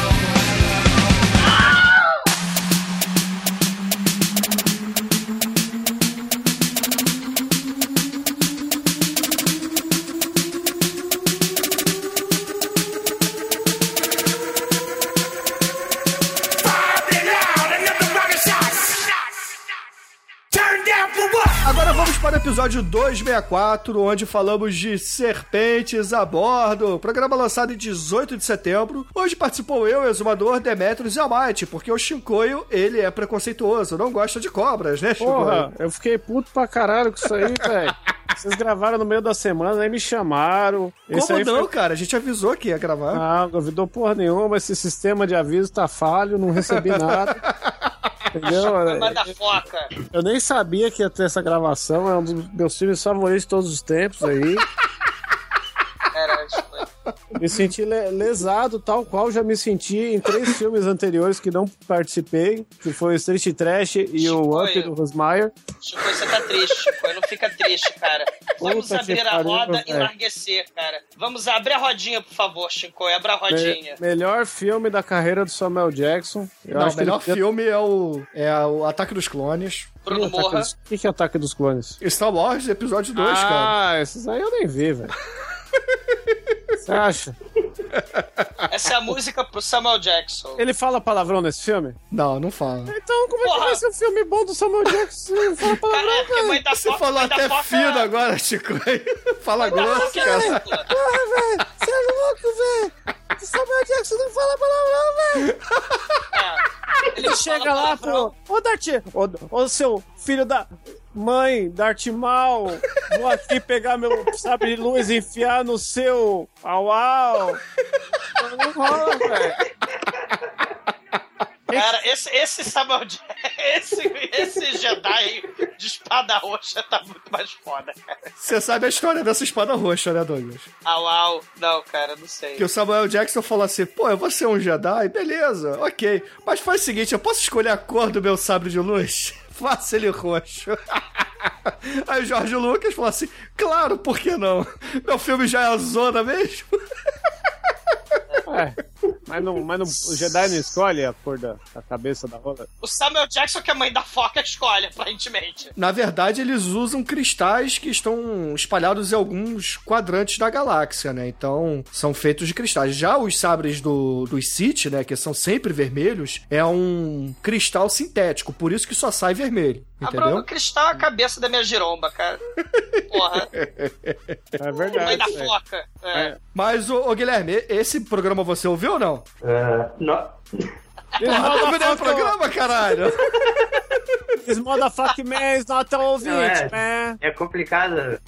episódio 264, onde falamos de serpentes a bordo. Programa lançado em 18 de setembro. Hoje participou eu, exumador Demetrius e Almighty, porque o Shinkoio, ele é preconceituoso, não gosta de cobras, né, Shinkoio? Porra, eu fiquei puto pra caralho com isso aí, velho. Vocês gravaram no meio da semana, aí me chamaram. Como não, foi- cara? A gente avisou que ia gravar. Não, não avisou porra nenhuma, esse sistema de aviso tá falho, não recebi nada. Entendeu? Mas da foca. Eu nem sabia que ia ter essa gravação, é um dos meus filmes favoritos de todos os tempos aí. Me senti le- lesado, tal qual já me senti em três filmes anteriores que não participei, que foi o Street Trash e o Up do Rosmaier. Chico, você tá triste, Chico. Não fica triste, cara. Vamos Puta abrir a pariu, roda e velho. enlarguecer, cara. Vamos abrir a rodinha, por favor, Chico. Abra a rodinha. Me- melhor filme da carreira do Samuel Jackson. Eu não, acho o ele melhor filme é o, é o Ataque dos Clones. Bruno Morra. dos- O que, que é Ataque dos Clones? Star Wars, episódio 2, ah, cara. esses aí eu nem vi, velho. Você acha? Essa é a música pro Samuel Jackson. Ele fala palavrão nesse filme? Não, não fala. Então, como é que Porra. vai ser um filme bom do Samuel Jackson não fala Cara, palavrão, é porque mãe da Você foca, falou até foca- fino agora, Chico. Fala grosso, é cara. Porra, velho! Você é louco, velho! O Samuel Jackson não fala palavrão, velho! É. Ele chega lá pro. Ô, Dart. Ô, ô, seu filho da. Mãe, Dart Mal, vou aqui pegar meu sabre de luz e enfiar no seu. Au, au. Não rola, velho. Cara, esse, esse Samuel esse, esse Jedi de espada roxa tá muito mais foda, cara. Você sabe a história dessa espada roxa, né, Douglas? Au, au. Não, cara, não sei. Que o Samuel Jackson falou assim: pô, eu vou ser um Jedi, beleza, ok. Mas faz o seguinte: eu posso escolher a cor do meu sabre de luz? Faça ele roxo. Aí o Jorge Lucas falou assim: claro, por que não? Meu filme já é a zona mesmo. É, mas, não, mas não, o Jedi não escolhe a cor da, da cabeça da roda. O Samuel Jackson, que a mãe da foca escolhe, aparentemente. Na verdade, eles usam cristais que estão espalhados em alguns quadrantes da galáxia, né? Então, são feitos de cristais. Já os sabres do, dos Sith, né, que são sempre vermelhos, é um cristal sintético, por isso que só sai vermelho, A entendeu? Bruno Cristal é a cabeça da minha giromba, cara. Porra. É Mãe verdade. da velho. foca. É. Mas, ô, ô, Guilherme, esse programa você ouviu ou não? Ah, não. Porra, não ouviu nenhum programa, caralho! This motherfucking man is not a ouvinte, Não, é. man. É complicado.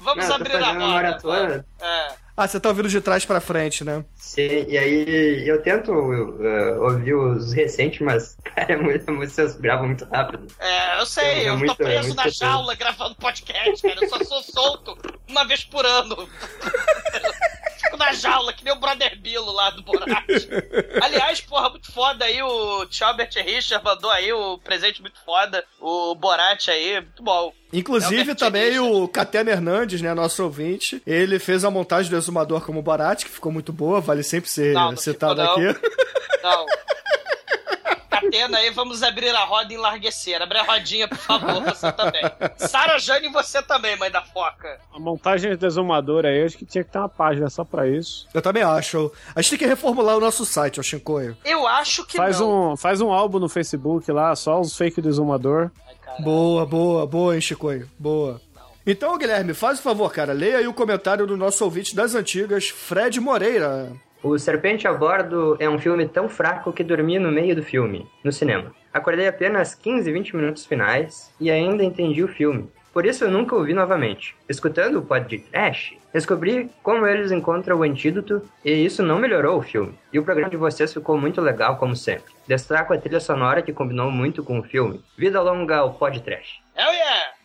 Vamos Não, abrir a roda. maratona. É. Ah, você tá ouvindo de trás pra frente, né? Sim, e aí eu tento uh, ouvir os recentes, mas, cara, é muito, vocês gravam muito rápido. É, eu sei, É eu muito- tô é preso muito na tempo. jaula gravando podcast, cara. Eu só sou solto uma vez por ano. Fico na jaula, que nem o Brother Bilo lá do Borat. Aliás, porra, muito foda aí. O Tchobert Richard mandou aí o presente muito foda. O Borat aí, muito bom. Inclusive, Albert também o Catena Hernandes, né, nosso ouvinte, ele fez a montagem do Exumador como Borat, que ficou muito boa, vale sempre ser Não, não citado ficou, não. aqui. Não. Catena aí, vamos abrir a roda e enlarguecer. Abre a rodinha, por favor, você também. Sara Jane e você também, mãe da foca. A montagem de exumador aí, acho que tinha que ter uma página só pra isso. Eu também acho. A gente tem que reformular o nosso site, ó, Shinkoio. Eu acho que Faz não. um, faz um álbum no Facebook lá, só os fake do exumador. Boa, boa, boa, hein, Chicoio? Boa. Então, Guilherme, faz o favor, cara, leia aí o comentário do nosso ouvinte das antigas, Fred Moreira. O Serpente a Bordo é um filme tão fraco que dormi no meio do filme, no cinema. Acordei apenas 15, 20 minutos finais e ainda entendi o filme. Por isso eu nunca o vi novamente. Escutando o pod de Trash, descobri como eles encontram o antídoto e isso não melhorou o filme. E o programa de vocês ficou muito legal, como sempre. Destaco a trilha sonora que combinou muito com o filme. Vida longa ao pod Trash. Hell yeah!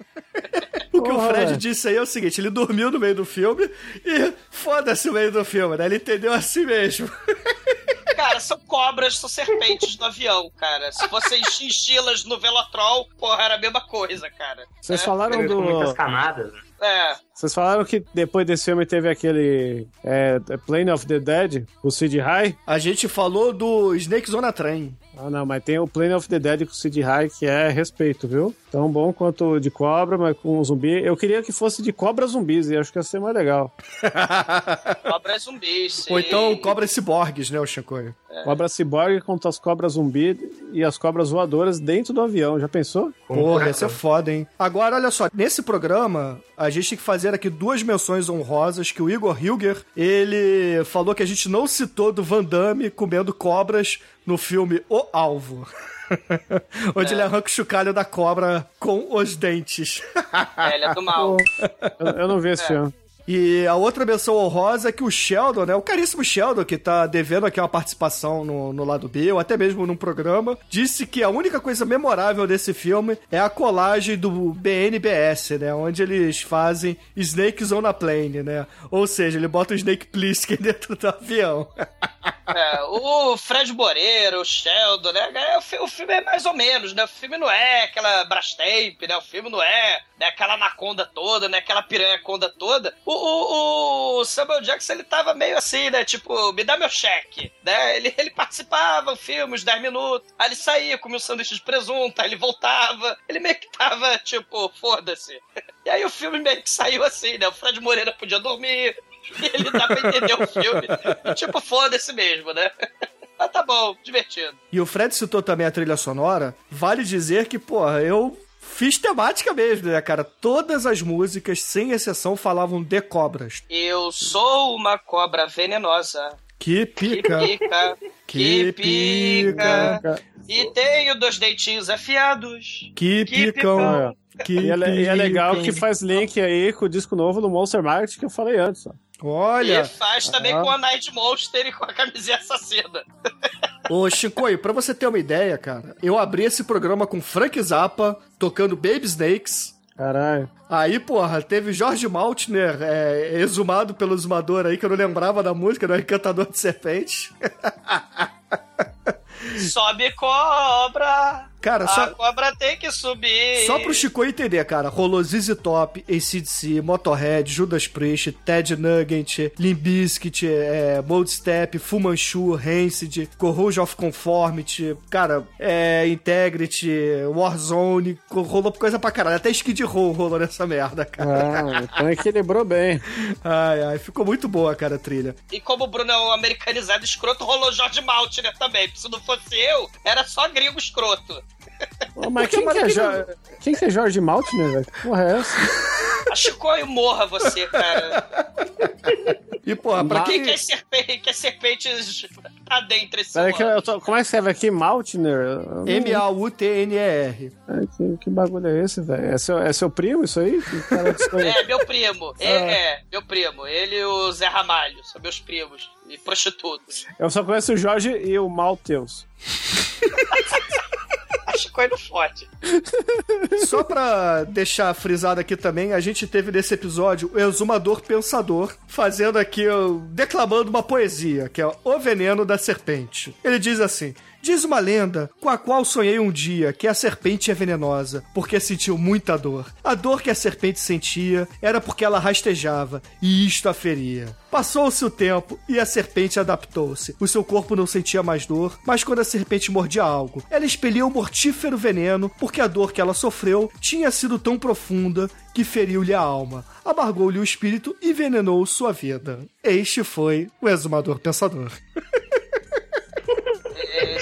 O que o Porra, Fred disse aí é o seguinte: ele dormiu no meio do filme e foda-se o meio do filme, né? Ele entendeu assim mesmo. Cara, são cobras, são serpentes no avião, cara. Se fossem chinchilas no Velotrol, porra, era a mesma coisa, cara. Vocês É. falaram muitas do. camadas. né? É, Vocês falaram que depois desse filme teve aquele. É, Plane of the Dead, o Sid High. A gente falou do Snake Zona Train. Ah, não, mas tem o Plane of the Dead com o Sid High, que é respeito, viu? Tão bom quanto de cobra, mas com zumbi. Eu queria que fosse de cobra zumbis, e acho que ia ser mais legal. Cobra zumbi, sim. Ou então cobras ciborgues, né, o Chicoio? Cobra ciborgue contra as cobras zumbi e as cobras voadoras dentro do avião. Já pensou? Porra, ia ser foda, hein? Agora, olha só, nesse programa, a gente tem que fazer aqui duas menções honrosas que o Igor Hilger, ele falou que a gente não citou do Van Damme comendo cobras no filme O Alvo. Onde ele arranca o chocalho da cobra com os dentes. É, ele é do mal. Eu, eu não vi esse É. filme. E a outra menção honrosa é que o Sheldon, né? O caríssimo Sheldon, que tá devendo aqui uma participação no, no lado B, ou até mesmo num programa, disse que a única coisa memorável desse filme é a colagem do BNBS, né? Onde eles fazem Snakes on a Plane, né? Ou seja, ele bota o Snake Plissken dentro do avião. É, o Fred Moreira, o Sheldon, né? é, O, fi- o filme é mais ou menos, né? O filme não é aquela Brastemp, né? O filme não é né? aquela anaconda toda, né? Aquela piranha-conda toda. O, o, o Samuel Jackson, ele tava meio assim, né? Tipo, me dá meu cheque, né? Ele, ele participava do filme, uns 10 minutos, aí ele saía, comia um sanduíche de presunto, aí ele voltava. Ele meio que tava, tipo, foda-se. E aí o filme meio que saiu assim, né? O Fred Moreira podia dormir, ele dá pra entender o filme. tipo, foda-se mesmo, né? Mas tá bom, divertido. E o Fred citou também a trilha sonora. Vale dizer que, porra, eu fiz temática mesmo, né, cara? Todas as músicas, sem exceção, falavam de cobras. Eu sou uma cobra venenosa. Que Que pica. pica. Que pica. E tenho dois dentinhos afiados. Que Que picão. Ah, Que E é, e é legal que faz link aí com o disco novo do Monster Market que eu falei antes. ó. Olha. E faz também Ah. com a Night Monster e com a camisinha assassina. Ô, Chicoio, pra você ter uma ideia, cara, eu abri esse programa com Frank Zappa tocando Baby Snakes. Caralho. Aí, porra, teve Jorge Maltner, é, exumado pelo exumador aí, que eu não lembrava da música, do Encantador de Serpentes. Sobe cobra. Cara, a só- cobra tem que subir. Só pro Chico entender, cara, rolou ZZ Top, ACDC, Motorhead, Judas Priest, Ted Nugget, Limp Bizkit, é, Mold Step, Fu Manchu, Rancid, Corrosion of Conformity, cara, é, Integrity, Warzone, rolou coisa pra caralho. Até Skid Row rolou nessa merda, cara. Ah, então equilibrou bem. Ai, ai, ficou muito boa, cara, a trilha. E como o Bruno é um americanizado escroto, rolou Jorge Maltner também. Se não fosse eu, era só gringo escroto. Mas quem que, é Jo- quem que é Jorge Maltner, velho? Que porra é essa? A Chicoio morra você, cara. E, porra, pra quem quem... que é serpente, que é serpentes tá dentro esse Peraí que eu tô- como é que escreve aqui? Maltner? M-A-U-T-N-E-R. Que, que bagulho é esse, velho? É seu, é seu primo isso aí? Que cara desconhecido. É, meu primo. É, é, meu primo. Ele e o Zé Ramalho. São meus primos. E prostitutos. Eu só conheço o Jorge e o Malteus. A Chicoio não fode. Só pra deixar frisado aqui também, a gente teve nesse episódio o Exumador Pensador fazendo aqui, declamando uma poesia, que é O Veneno da Serpente. Ele diz assim. Diz uma lenda com a qual sonhei um dia que a serpente é venenosa, porque sentiu muita dor. A dor que a serpente sentia era porque ela rastejava, e isto a feria. Passou-se o tempo e a serpente adaptou-se. O seu corpo não sentia mais dor, mas quando a serpente mordia algo, ela expelia um mortífero veneno porque a dor que ela sofreu tinha sido tão profunda que feriu-lhe a alma, amargou-lhe o espírito e envenenou sua vida. Este foi o Exumador Pensador.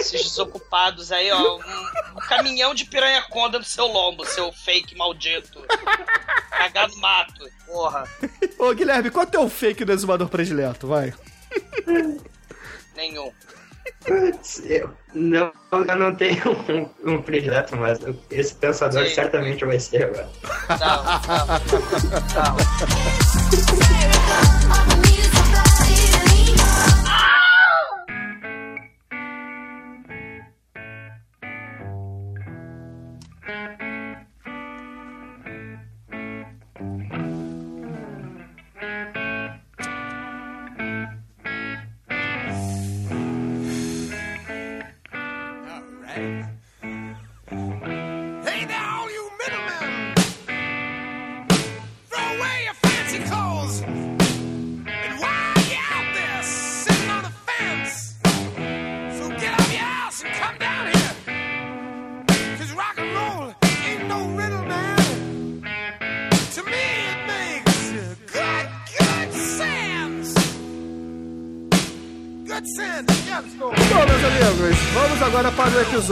Esses desocupados aí, ó. Um, um caminhão de piranha-conda no seu lombo, seu fake maldito. Cagar no mato. Porra. Ô Guilherme, qual é o teu fake do Exumador predileto? Vai. Nenhum. Eu não, eu não tenho um, um predileto, mas esse pensador Sim. certamente vai ser agora. Hey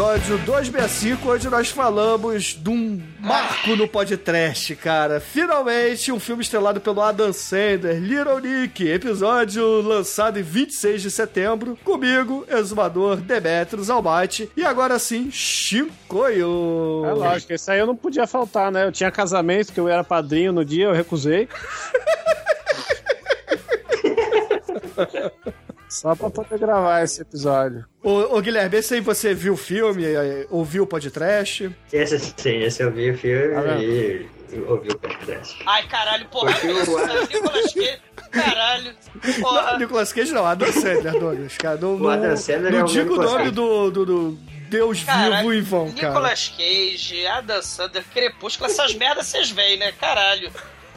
episódio 265, onde nós falamos de um marco no podcast, cara. Finalmente, um filme estrelado pelo Adam Sandler, Little Nick, episódio lançado em 26 de setembro, comigo, exumador Demetrius Albate, e agora sim, Chicoio. É lógico, isso aí eu não podia faltar, né? Eu tinha casamento, que eu era padrinho no dia, eu recusei. Só pra poder gravar esse episódio. Ô, ô, Guilherme, esse aí você viu o filme, eh, ouviu o podcast? Esse sim, esse eu vi o filme vendo? e ouvi o podcast. Ai, caralho, porra. Porque o- Nicolas Cage, caralho. Não, Porra. Nicolas Cage não, Adam Sandler, Douglas, cara. Não, O não, Adam Sandler não é o diga o nome do, do, do Deus Caralho, vivo em vão, cara. Nicolas Cage, Adam Sandler, Crepúsculo, essas merdas vocês veem, né? Caralho.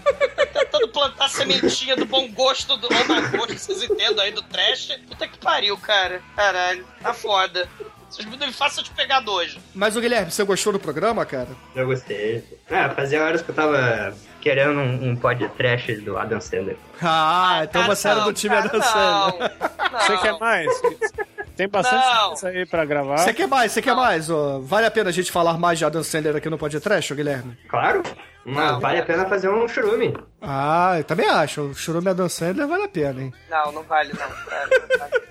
Tá tentando plantar sementinha do bom gosto, do bom gosto, vocês entendem aí, do trash. Puta que pariu, cara. Caralho, tá foda. Vocês não me façam de pegar dois. Mas, o Guilherme, você gostou do programa, cara? Eu gostei. Ah, fazia horas que eu tava querendo um, um podcast do Adam Sandler. Ah, então você era do time Adam Sandler. Você quer mais? Tem bastante Não. coisa aí pra gravar. Você quer mais? Você quer mais? ó? vale a pena a gente falar mais de Adam Sandler aqui no podcast, ô, Guilherme? Claro. Mas vale a pena fazer um churume. Ah, eu também acho. O Churume Adam Sandler vale a pena, hein? Não, não vale não, cara. Não vale.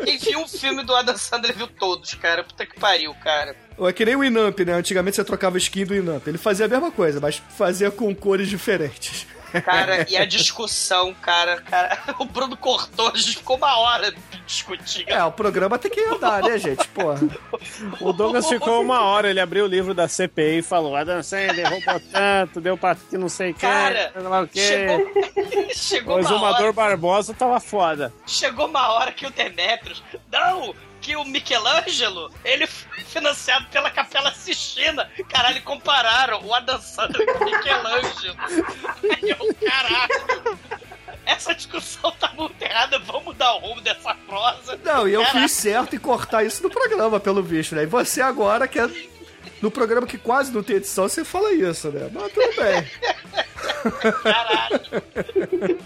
Quem viu um filme do Adam Sandler viu todos, cara. Puta que pariu, cara. É que nem o Inamp, né? Antigamente você trocava skin do Inamp. Ele fazia a mesma coisa, mas fazia com cores diferentes. Cara, e a discussão, cara, cara, o Bruno cortou, a gente ficou uma hora discutindo. É, o programa tem que andar, né, gente? Porra. O Douglas ficou uma hora, ele abriu o livro da CPI e falou: Adam Sandler roubou tanto, deu pra que não sei quem, Cara, sei lá o quê. chegou, chegou O uma hora, Barbosa tava foda. chegou uma hora que o Demetrius, não, que o Michelangelo, ele foi financiado pela Capela Sistina. Caralho, compararam o Adam Sandler com o Michelangelo. Aí eu, caralho. Essa discussão tá muito errada, vamos mudar o rumo dessa prosa. Não, e eu Caralho. fiz certo em cortar isso no programa, pelo visto, né? E você agora, que é no programa que quase não tem edição, você fala isso, né? Mas tudo bem.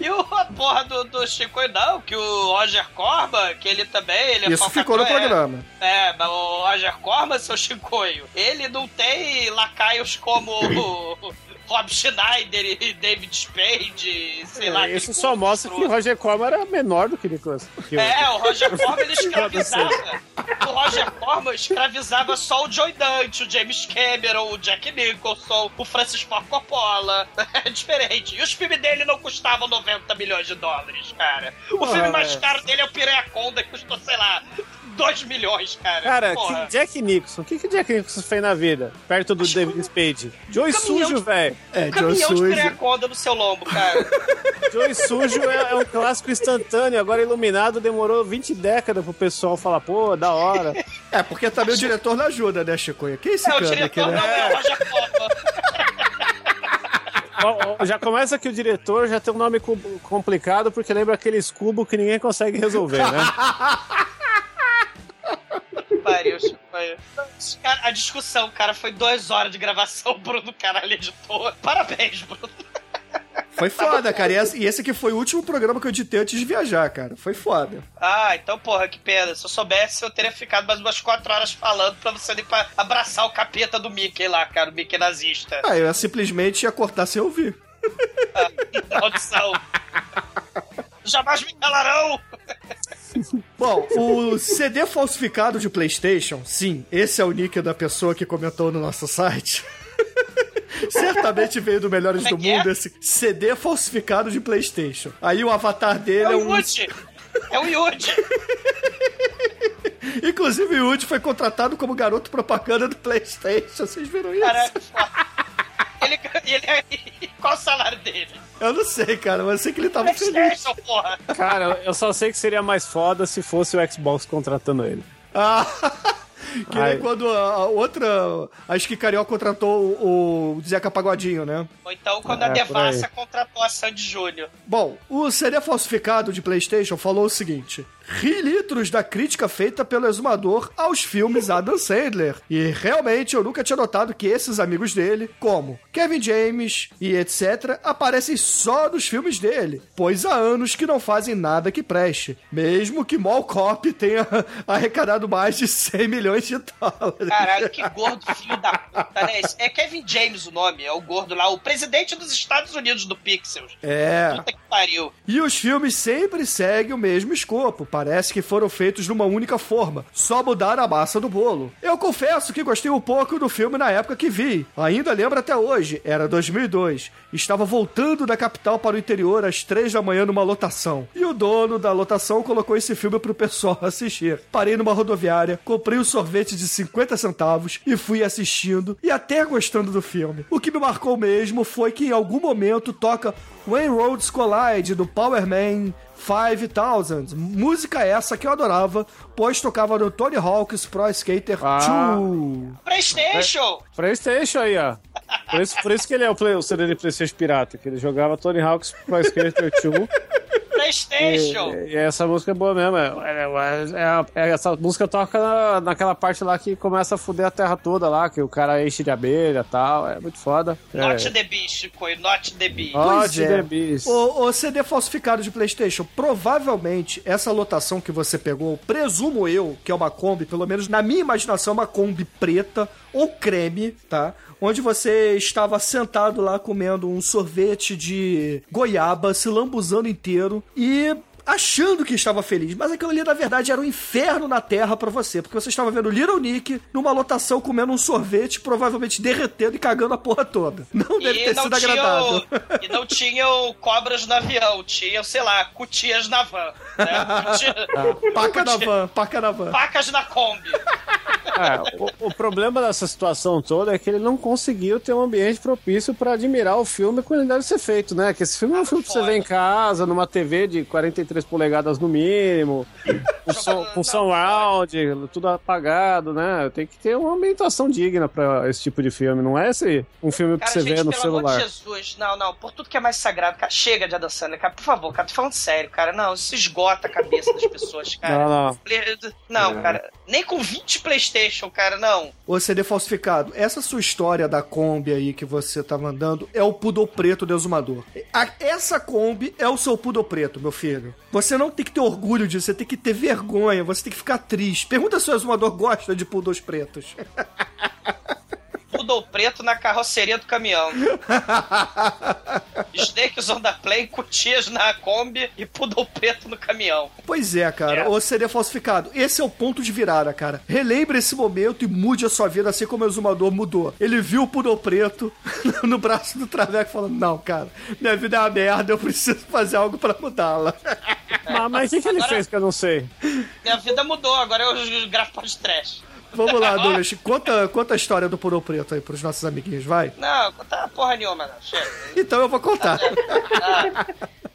E o, a porra do, do Chico não, que o Roger Corba, que ele também, ele é Isso ficou no é- programa. É, mas o Roger Corba, seu Chicoio, ele não tem lacaios como Rob Schneider e David Spade, sei lá. Isso só mostra que o. Roger Corman era menor do que Nicolas. É, o Roger Corman ele escravizava. O Roger Corman escravizava só o Joy Dante, o James Cameron, o Jack Nicholson, o Francis Ford Coppola. É diferente. E os filmes dele não custavam 90 milhões de dólares, cara. O Porra, filme mais é. caro dele é o Piranha-Conda, que custou, sei lá, 2 milhões, cara. Cara, Porra. que Jack Nicholson, o que, que Jack Nicholson fez na vida? Perto do David Spade. Joey Sujo, de- velho. É, Um caminhão de Piranha-Conda no seu lombo, cara. Joey Sujo é, é um clássico instantâneo. Agora, Iluminado demorou 20 décadas pro pessoal falar, pô, da hora. É, porque também o diretor não ajuda, né, Chico? Quem é esse É, o cara aqui, diretor né? não é o Roger Corman. Ó, ó, já começa que o diretor já tem um nome com- complicado porque lembra aqueles cubos que ninguém consegue resolver, né? pariu, a discussão, cara, foi duas horas de gravação, Bruno, caralho, editor. Parabéns, Bruno. Foi foda, cara. E esse, aqui foi o último programa que eu editei antes de viajar, cara. Foi foda. Ah, então, porra, que pena. Se eu soubesse, eu teria ficado mais umas quatro horas falando pra você nem pra abraçar o capeta do Mickey lá, cara, o Mickey nazista. Ah, eu simplesmente ia cortar sem ouvir. Maldição. Jamais me calarão! Bom, o CD falsificado de PlayStation, sim, esse é o nick da pessoa que comentou no nosso site. Certamente veio do Melhores é do é? Mundo esse CD falsificado de PlayStation. Aí o avatar dele É é, o um. Yuji! É o Yuji! Inclusive o Yuji foi contratado como garoto propaganda do PlayStation. Vocês viram isso? Foda. Ele, ele, qual o salário dele? Eu não sei, cara, mas eu sei que ele tava feliz. Porra! Cara, eu só sei que seria mais foda se fosse o Xbox contratando ele. Ah, que nem Ai. quando a, a outra. Acho que Carioca contratou o, o Zeca Pagodinho, né? Ou então quando É, a Devassa contratou a Sandy Júnior. Bom, o CD falsificado de PlayStation falou o seguinte: ri litros da crítica feita pelo exumador aos filmes Adam Sandler. E realmente eu nunca tinha notado que esses amigos dele, como Kevin James e etc., aparecem só nos filmes dele, pois há anos que não fazem nada que preste, mesmo que Mall Cop tenha arrecadado mais de 100 milhões de dólares. Caralho, que gordo filho da puta, né? É Kevin James o nome, é o gordo lá, o presidente dos Estados Unidos do Pixels. É. Puta que pariu. E os filmes sempre seguem o mesmo escopo. Parece que foram feitos numa única forma. Só mudaram a massa do bolo. Eu confesso que gostei um pouco do filme na época que vi. Ainda lembro até hoje. Era 2002. Estava voltando da capital para o interior às três da manhã numa lotação. E o dono da lotação colocou esse filme pro pessoal assistir. Parei numa rodoviária, comprei um sorvete de 50 centavos e fui assistindo e até gostando do filme. O que me marcou mesmo foi que em algum momento toca When Roads Collide do Power Man 5000. Música essa que eu adorava, pois tocava no Tony Hawk's Pro Skater Ah. 2. Playstation! Playstation aí, ó. Por isso, por isso que ele é o, play, o CD de Playstation pirata, que ele jogava Tony Hawk's Pro Skater 2. Playstation! E, e essa música é boa mesmo. É, é- é- é- essa música toca na- naquela parte lá que começa a fuder a terra toda lá, que o cara enche de abelha e tal. É muito foda. Not é. the Beast, Coi, not the Beast. É. the Beast. O, o CD falsificado de PlayStation, provavelmente essa lotação que você pegou, presumo eu que é uma Kombi, pelo menos na minha imaginação, uma Kombi preta ou creme, tá? Onde você estava sentado lá comendo um sorvete de goiaba, se lambuzando inteiro e achando que estava feliz, mas aquilo ali na verdade era um inferno na terra pra você, porque você estava vendo Little Nick numa lotação comendo um sorvete, provavelmente derretendo e cagando a porra toda. Não deve ter sido agradável. tinham, e não tinham cobras no avião, tinham, sei lá, cutias na van. Né? Cutia- Paca na van, paca na van. Pacas na Kombi. É, o, o problema dessa situação toda é que ele não conseguiu ter um ambiente propício pra admirar o filme como ele deve ser feito, né? Que esse filme é um filme pra você ver em casa, numa TV de 43 polegadas no mínimo, com som, com som round, tudo apagado, né? Tem que ter uma ambientação digna pra esse tipo de filme, não é esse um filme pra Cara, você gente, ver no pelo amor celular. de Jesus, não, não, por tudo que é mais sagrado, cara, chega de Adam Sandler, cara, por favor, cara, tô falando sério, cara, não, isso esgota a cabeça das pessoas, cara. Não, não. Não, cara, nem com 20 Playstation, cara, não. O CD falsificado, essa sua história da Kombi aí que você tá mandando é o Poodle Preto do Exumador. A- essa Kombi é o seu Poodle Preto, meu filho. Você não tem que ter orgulho disso, você tem que ter vergonha, você tem que ficar triste. Pergunta se o Exumador gosta de Poodles pretos. Poodle preto na carroceria do caminhão. Snakes on the plane, cutias na Kombi e Poodle preto no caminhão. Pois é, cara, É. o CD falsificado. Esse é o ponto de virada, cara. Relembre esse momento e mude a sua vida assim como o Exumador mudou. Ele viu o Poodle Preto no braço do Traveco falando: Não, cara, minha vida é uma merda, eu preciso fazer algo pra mudá-la. Mas, mas o que, que ele fez que eu não sei? Minha vida mudou, agora eu gravo podcast. Vamos lá, Douglas, conta, conta a história do Poodle Preto aí pros nossos amiguinhos, vai. Não, tá porra nenhuma, não. Chega. Então eu vou contar.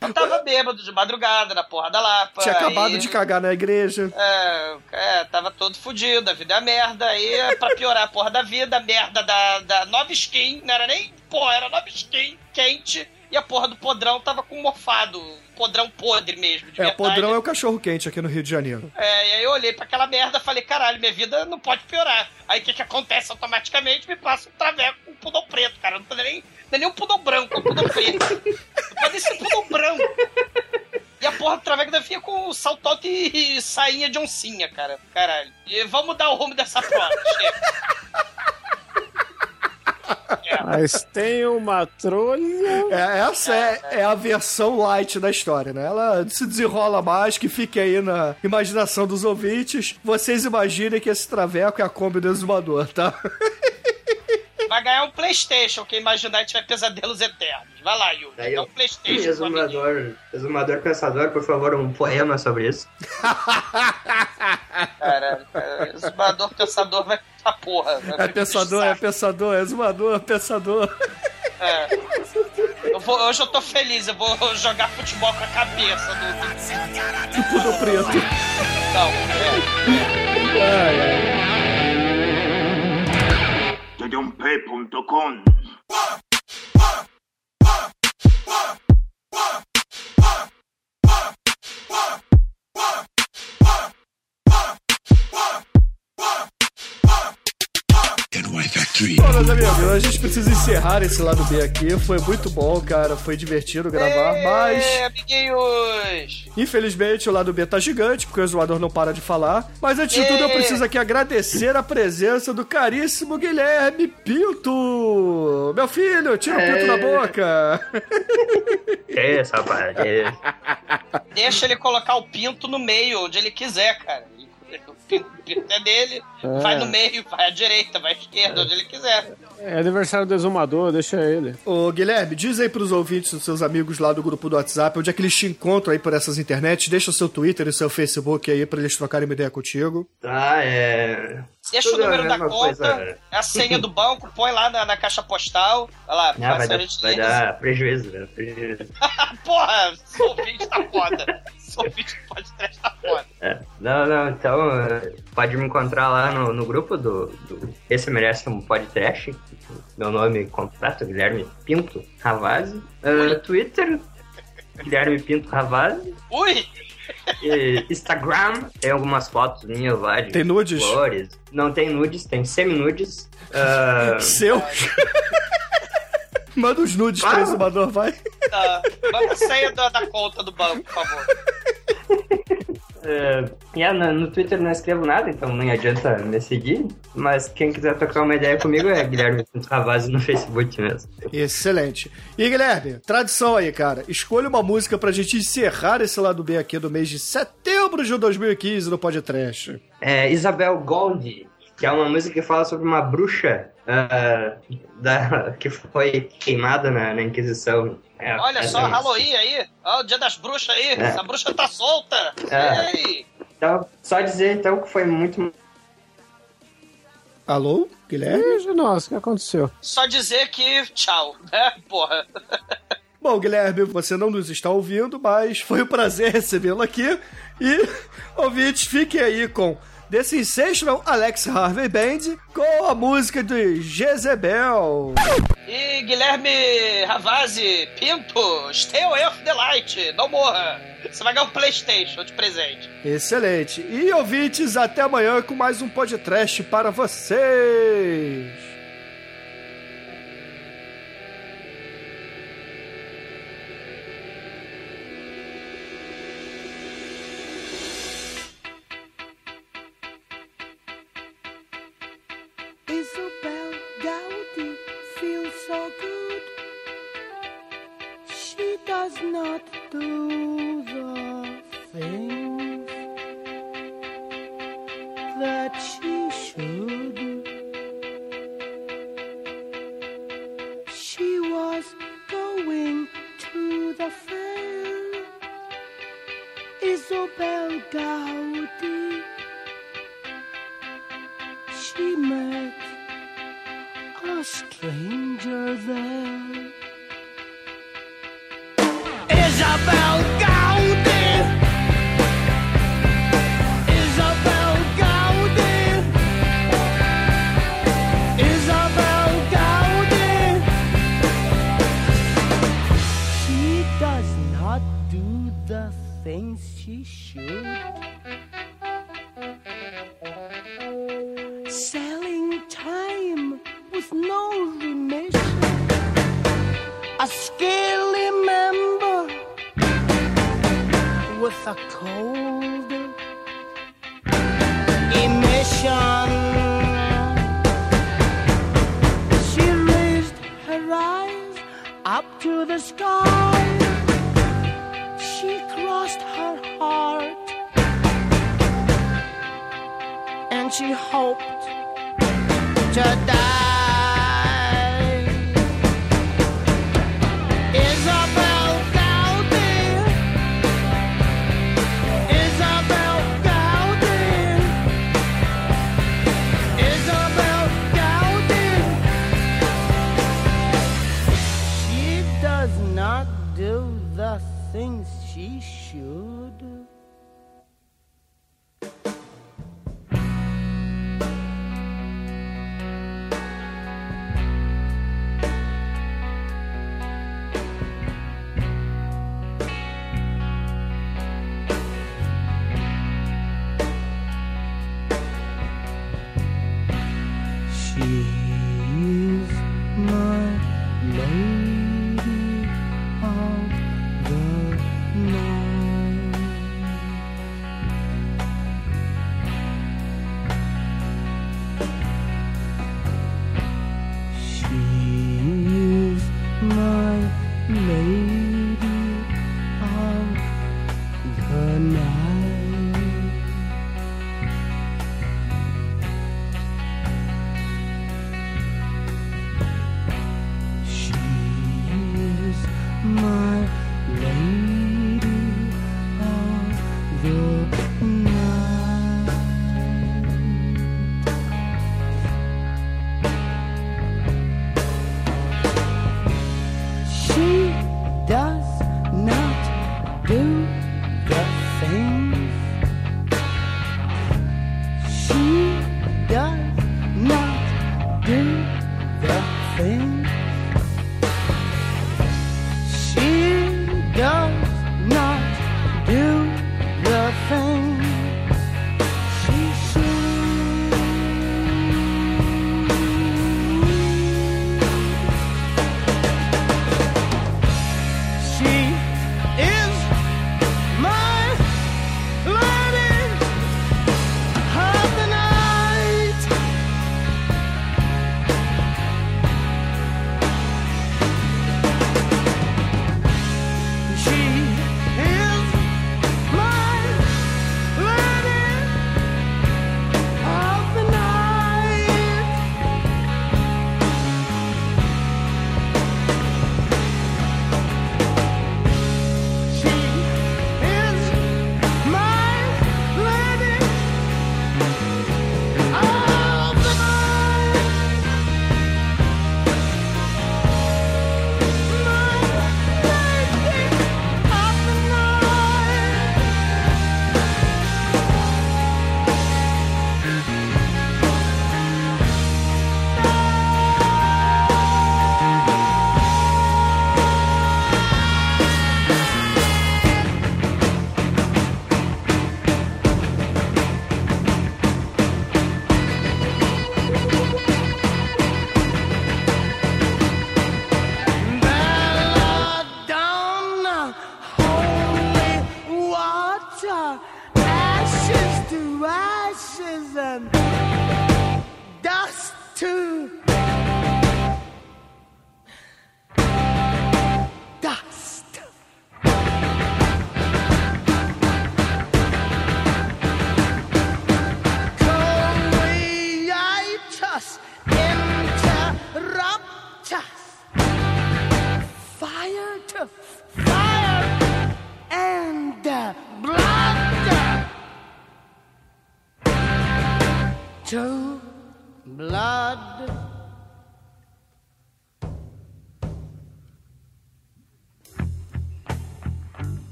Eu tava bêbado de madrugada na porra da Lapa. Tinha acabado aí- de cagar na igreja. É, é, tava todo fudido, a vida é uma merda. Aí, pra piorar a porra da vida, a merda da, da nova skin, não era nem porra, era nova skin, quente, e a porra do podrão tava com mofado, podrão podre mesmo, É, verdade. podrão é o cachorro quente aqui no Rio de Janeiro. É, e aí eu olhei pra aquela merda e falei, caralho, minha vida não pode piorar. Aí o que que acontece automaticamente? Me passa um traveco com um pudor preto, cara. Não é nem, não é nem um pudor branco, é um pudor preto. Pode ser pudor branco. E a porra do traveco deve vir com salto alto e, e sainha de oncinha, cara. Caralho. E vamos dar o rumo dessa prova, chega. Mas tem uma trolha. É, essa é, é a versão light da história, né? Ela se desenrola mais, que fique aí na imaginação dos ouvintes. Vocês imaginem que esse traveco é a Kombi do exumador, tá? Vai ganhar um Playstation, quem imaginar tiver pesadelos eternos. Vai lá, Yuri. Aí, ó, um Playstation exumador, exumador pensador, por favor, um poema sobre isso. Caralho, cara. Exumador, pensador, vai pra porra. Vai É pensador, é pensador, é exumador, é pensador. É. Eu vou- hoje eu tô feliz, eu vou jogar futebol com a cabeça do. Do pudo preto. Não, é. Bom, meus amigos, a gente precisa encerrar esse lado B aqui. Foi muito bom, cara. Foi divertido gravar, mas. É, amiguinhos! Infelizmente, o lado B tá gigante, porque o zoador não para de falar. Mas antes de tudo, eu preciso aqui agradecer a presença do caríssimo Guilherme Pinto. Meu filho, tira o pinto na boca. Que isso, rapaz? Deixa ele colocar o pinto no meio, onde ele quiser, cara. É dele, É. vai no meio, vai à direita, vai à esquerda, onde ele quiser. É aniversário do exumador, deixa ele. Ô, Guilherme, diz aí pros ouvintes, os seus amigos lá do grupo do WhatsApp, onde é que eles te encontram aí por essas internets. Deixa o seu Twitter e o seu Facebook aí pra eles trocarem uma ideia contigo. Tá, é. Deixa o Tudo número da conta, coisa. a senha do banco, põe lá na, na caixa postal. Olha lá, Ah, vai, dar, vai dar prejuízo, né? Prejuízo. Porra, sou ouvinte tá foda. Sou do podcast tá foda. É. Não, não, então é, pode me encontrar lá no, no grupo do, do Esse Merece um Podcast. Meu nome completo, Guilherme Pinto Ravazzi. É, Twitter, Guilherme Pinto Ravazzi. Ui! E Instagram, tem algumas fotos minhas lá de Tem nudes? flores. Não tem nudes, tem semi-nudes. Ah, Seu? Manda os nudes pro exumador, vai. Tá, senha da, da conta do banco, por favor. É, no, Twitter não escrevo nada, então não adianta me seguir. Mas quem quiser trocar uma ideia comigo é Guilherme Pinto Ravazzi no Facebook mesmo. Excelente. E Guilherme, tradição aí, cara. Escolha uma música pra gente encerrar esse lado B aqui do mês de setembro de 2015 no Podcast. É Isabel Gold, que é uma música que fala sobre uma bruxa ah, da, que foi queimada na, na Inquisição. É, Olha essa só, música. Halloween aí. Ó, o dia das bruxas aí. É. A bruxa tá solta. É. Ei. Então, só dizer então que foi muito. Alô, Guilherme? Ih, Nossa, o que aconteceu? Só dizer que tchau, né? Porra. Bom, Guilherme, você não nos está ouvindo, mas foi um prazer recebê-lo aqui. E, ouvintes, fiquem aí com The Sensational Alex Harvey Band com a música de Jezebel. E Guilherme Ravazzi, Pinto, stay away of the light. Não morra. Você vai ganhar um Playstation de presente. Excelente. E, ouvintes, até amanhã com mais um podcast para vocês.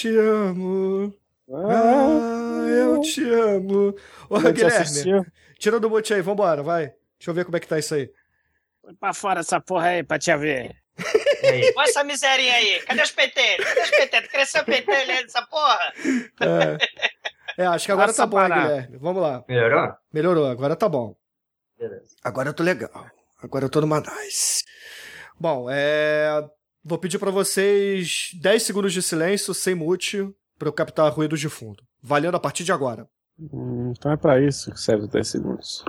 Te amo. Ah, eu te amo. Ô, Guilherme, assistiu? tira do bote aí, vambora, vai. Deixa eu ver como é que tá isso aí. Põe pra fora essa porra aí pra te ver. Olha essa miserinha aí. Cadê os pentelhos? Cadê os pentelhos? Cresceu o pentelho aí dessa porra? É, É, acho que agora Nossa, tá bom, hein. Guilherme. Vamos lá. Melhorou? Melhorou, agora tá bom. Beleza. Agora eu tô legal. Agora eu tô numa nice. Bom, é. Vou pedir pra vocês 10 segundos de silêncio, sem mute, pra eu captar ruídos de fundo. Valendo a partir de agora. Hum, então é pra isso que serve os 10 segundos.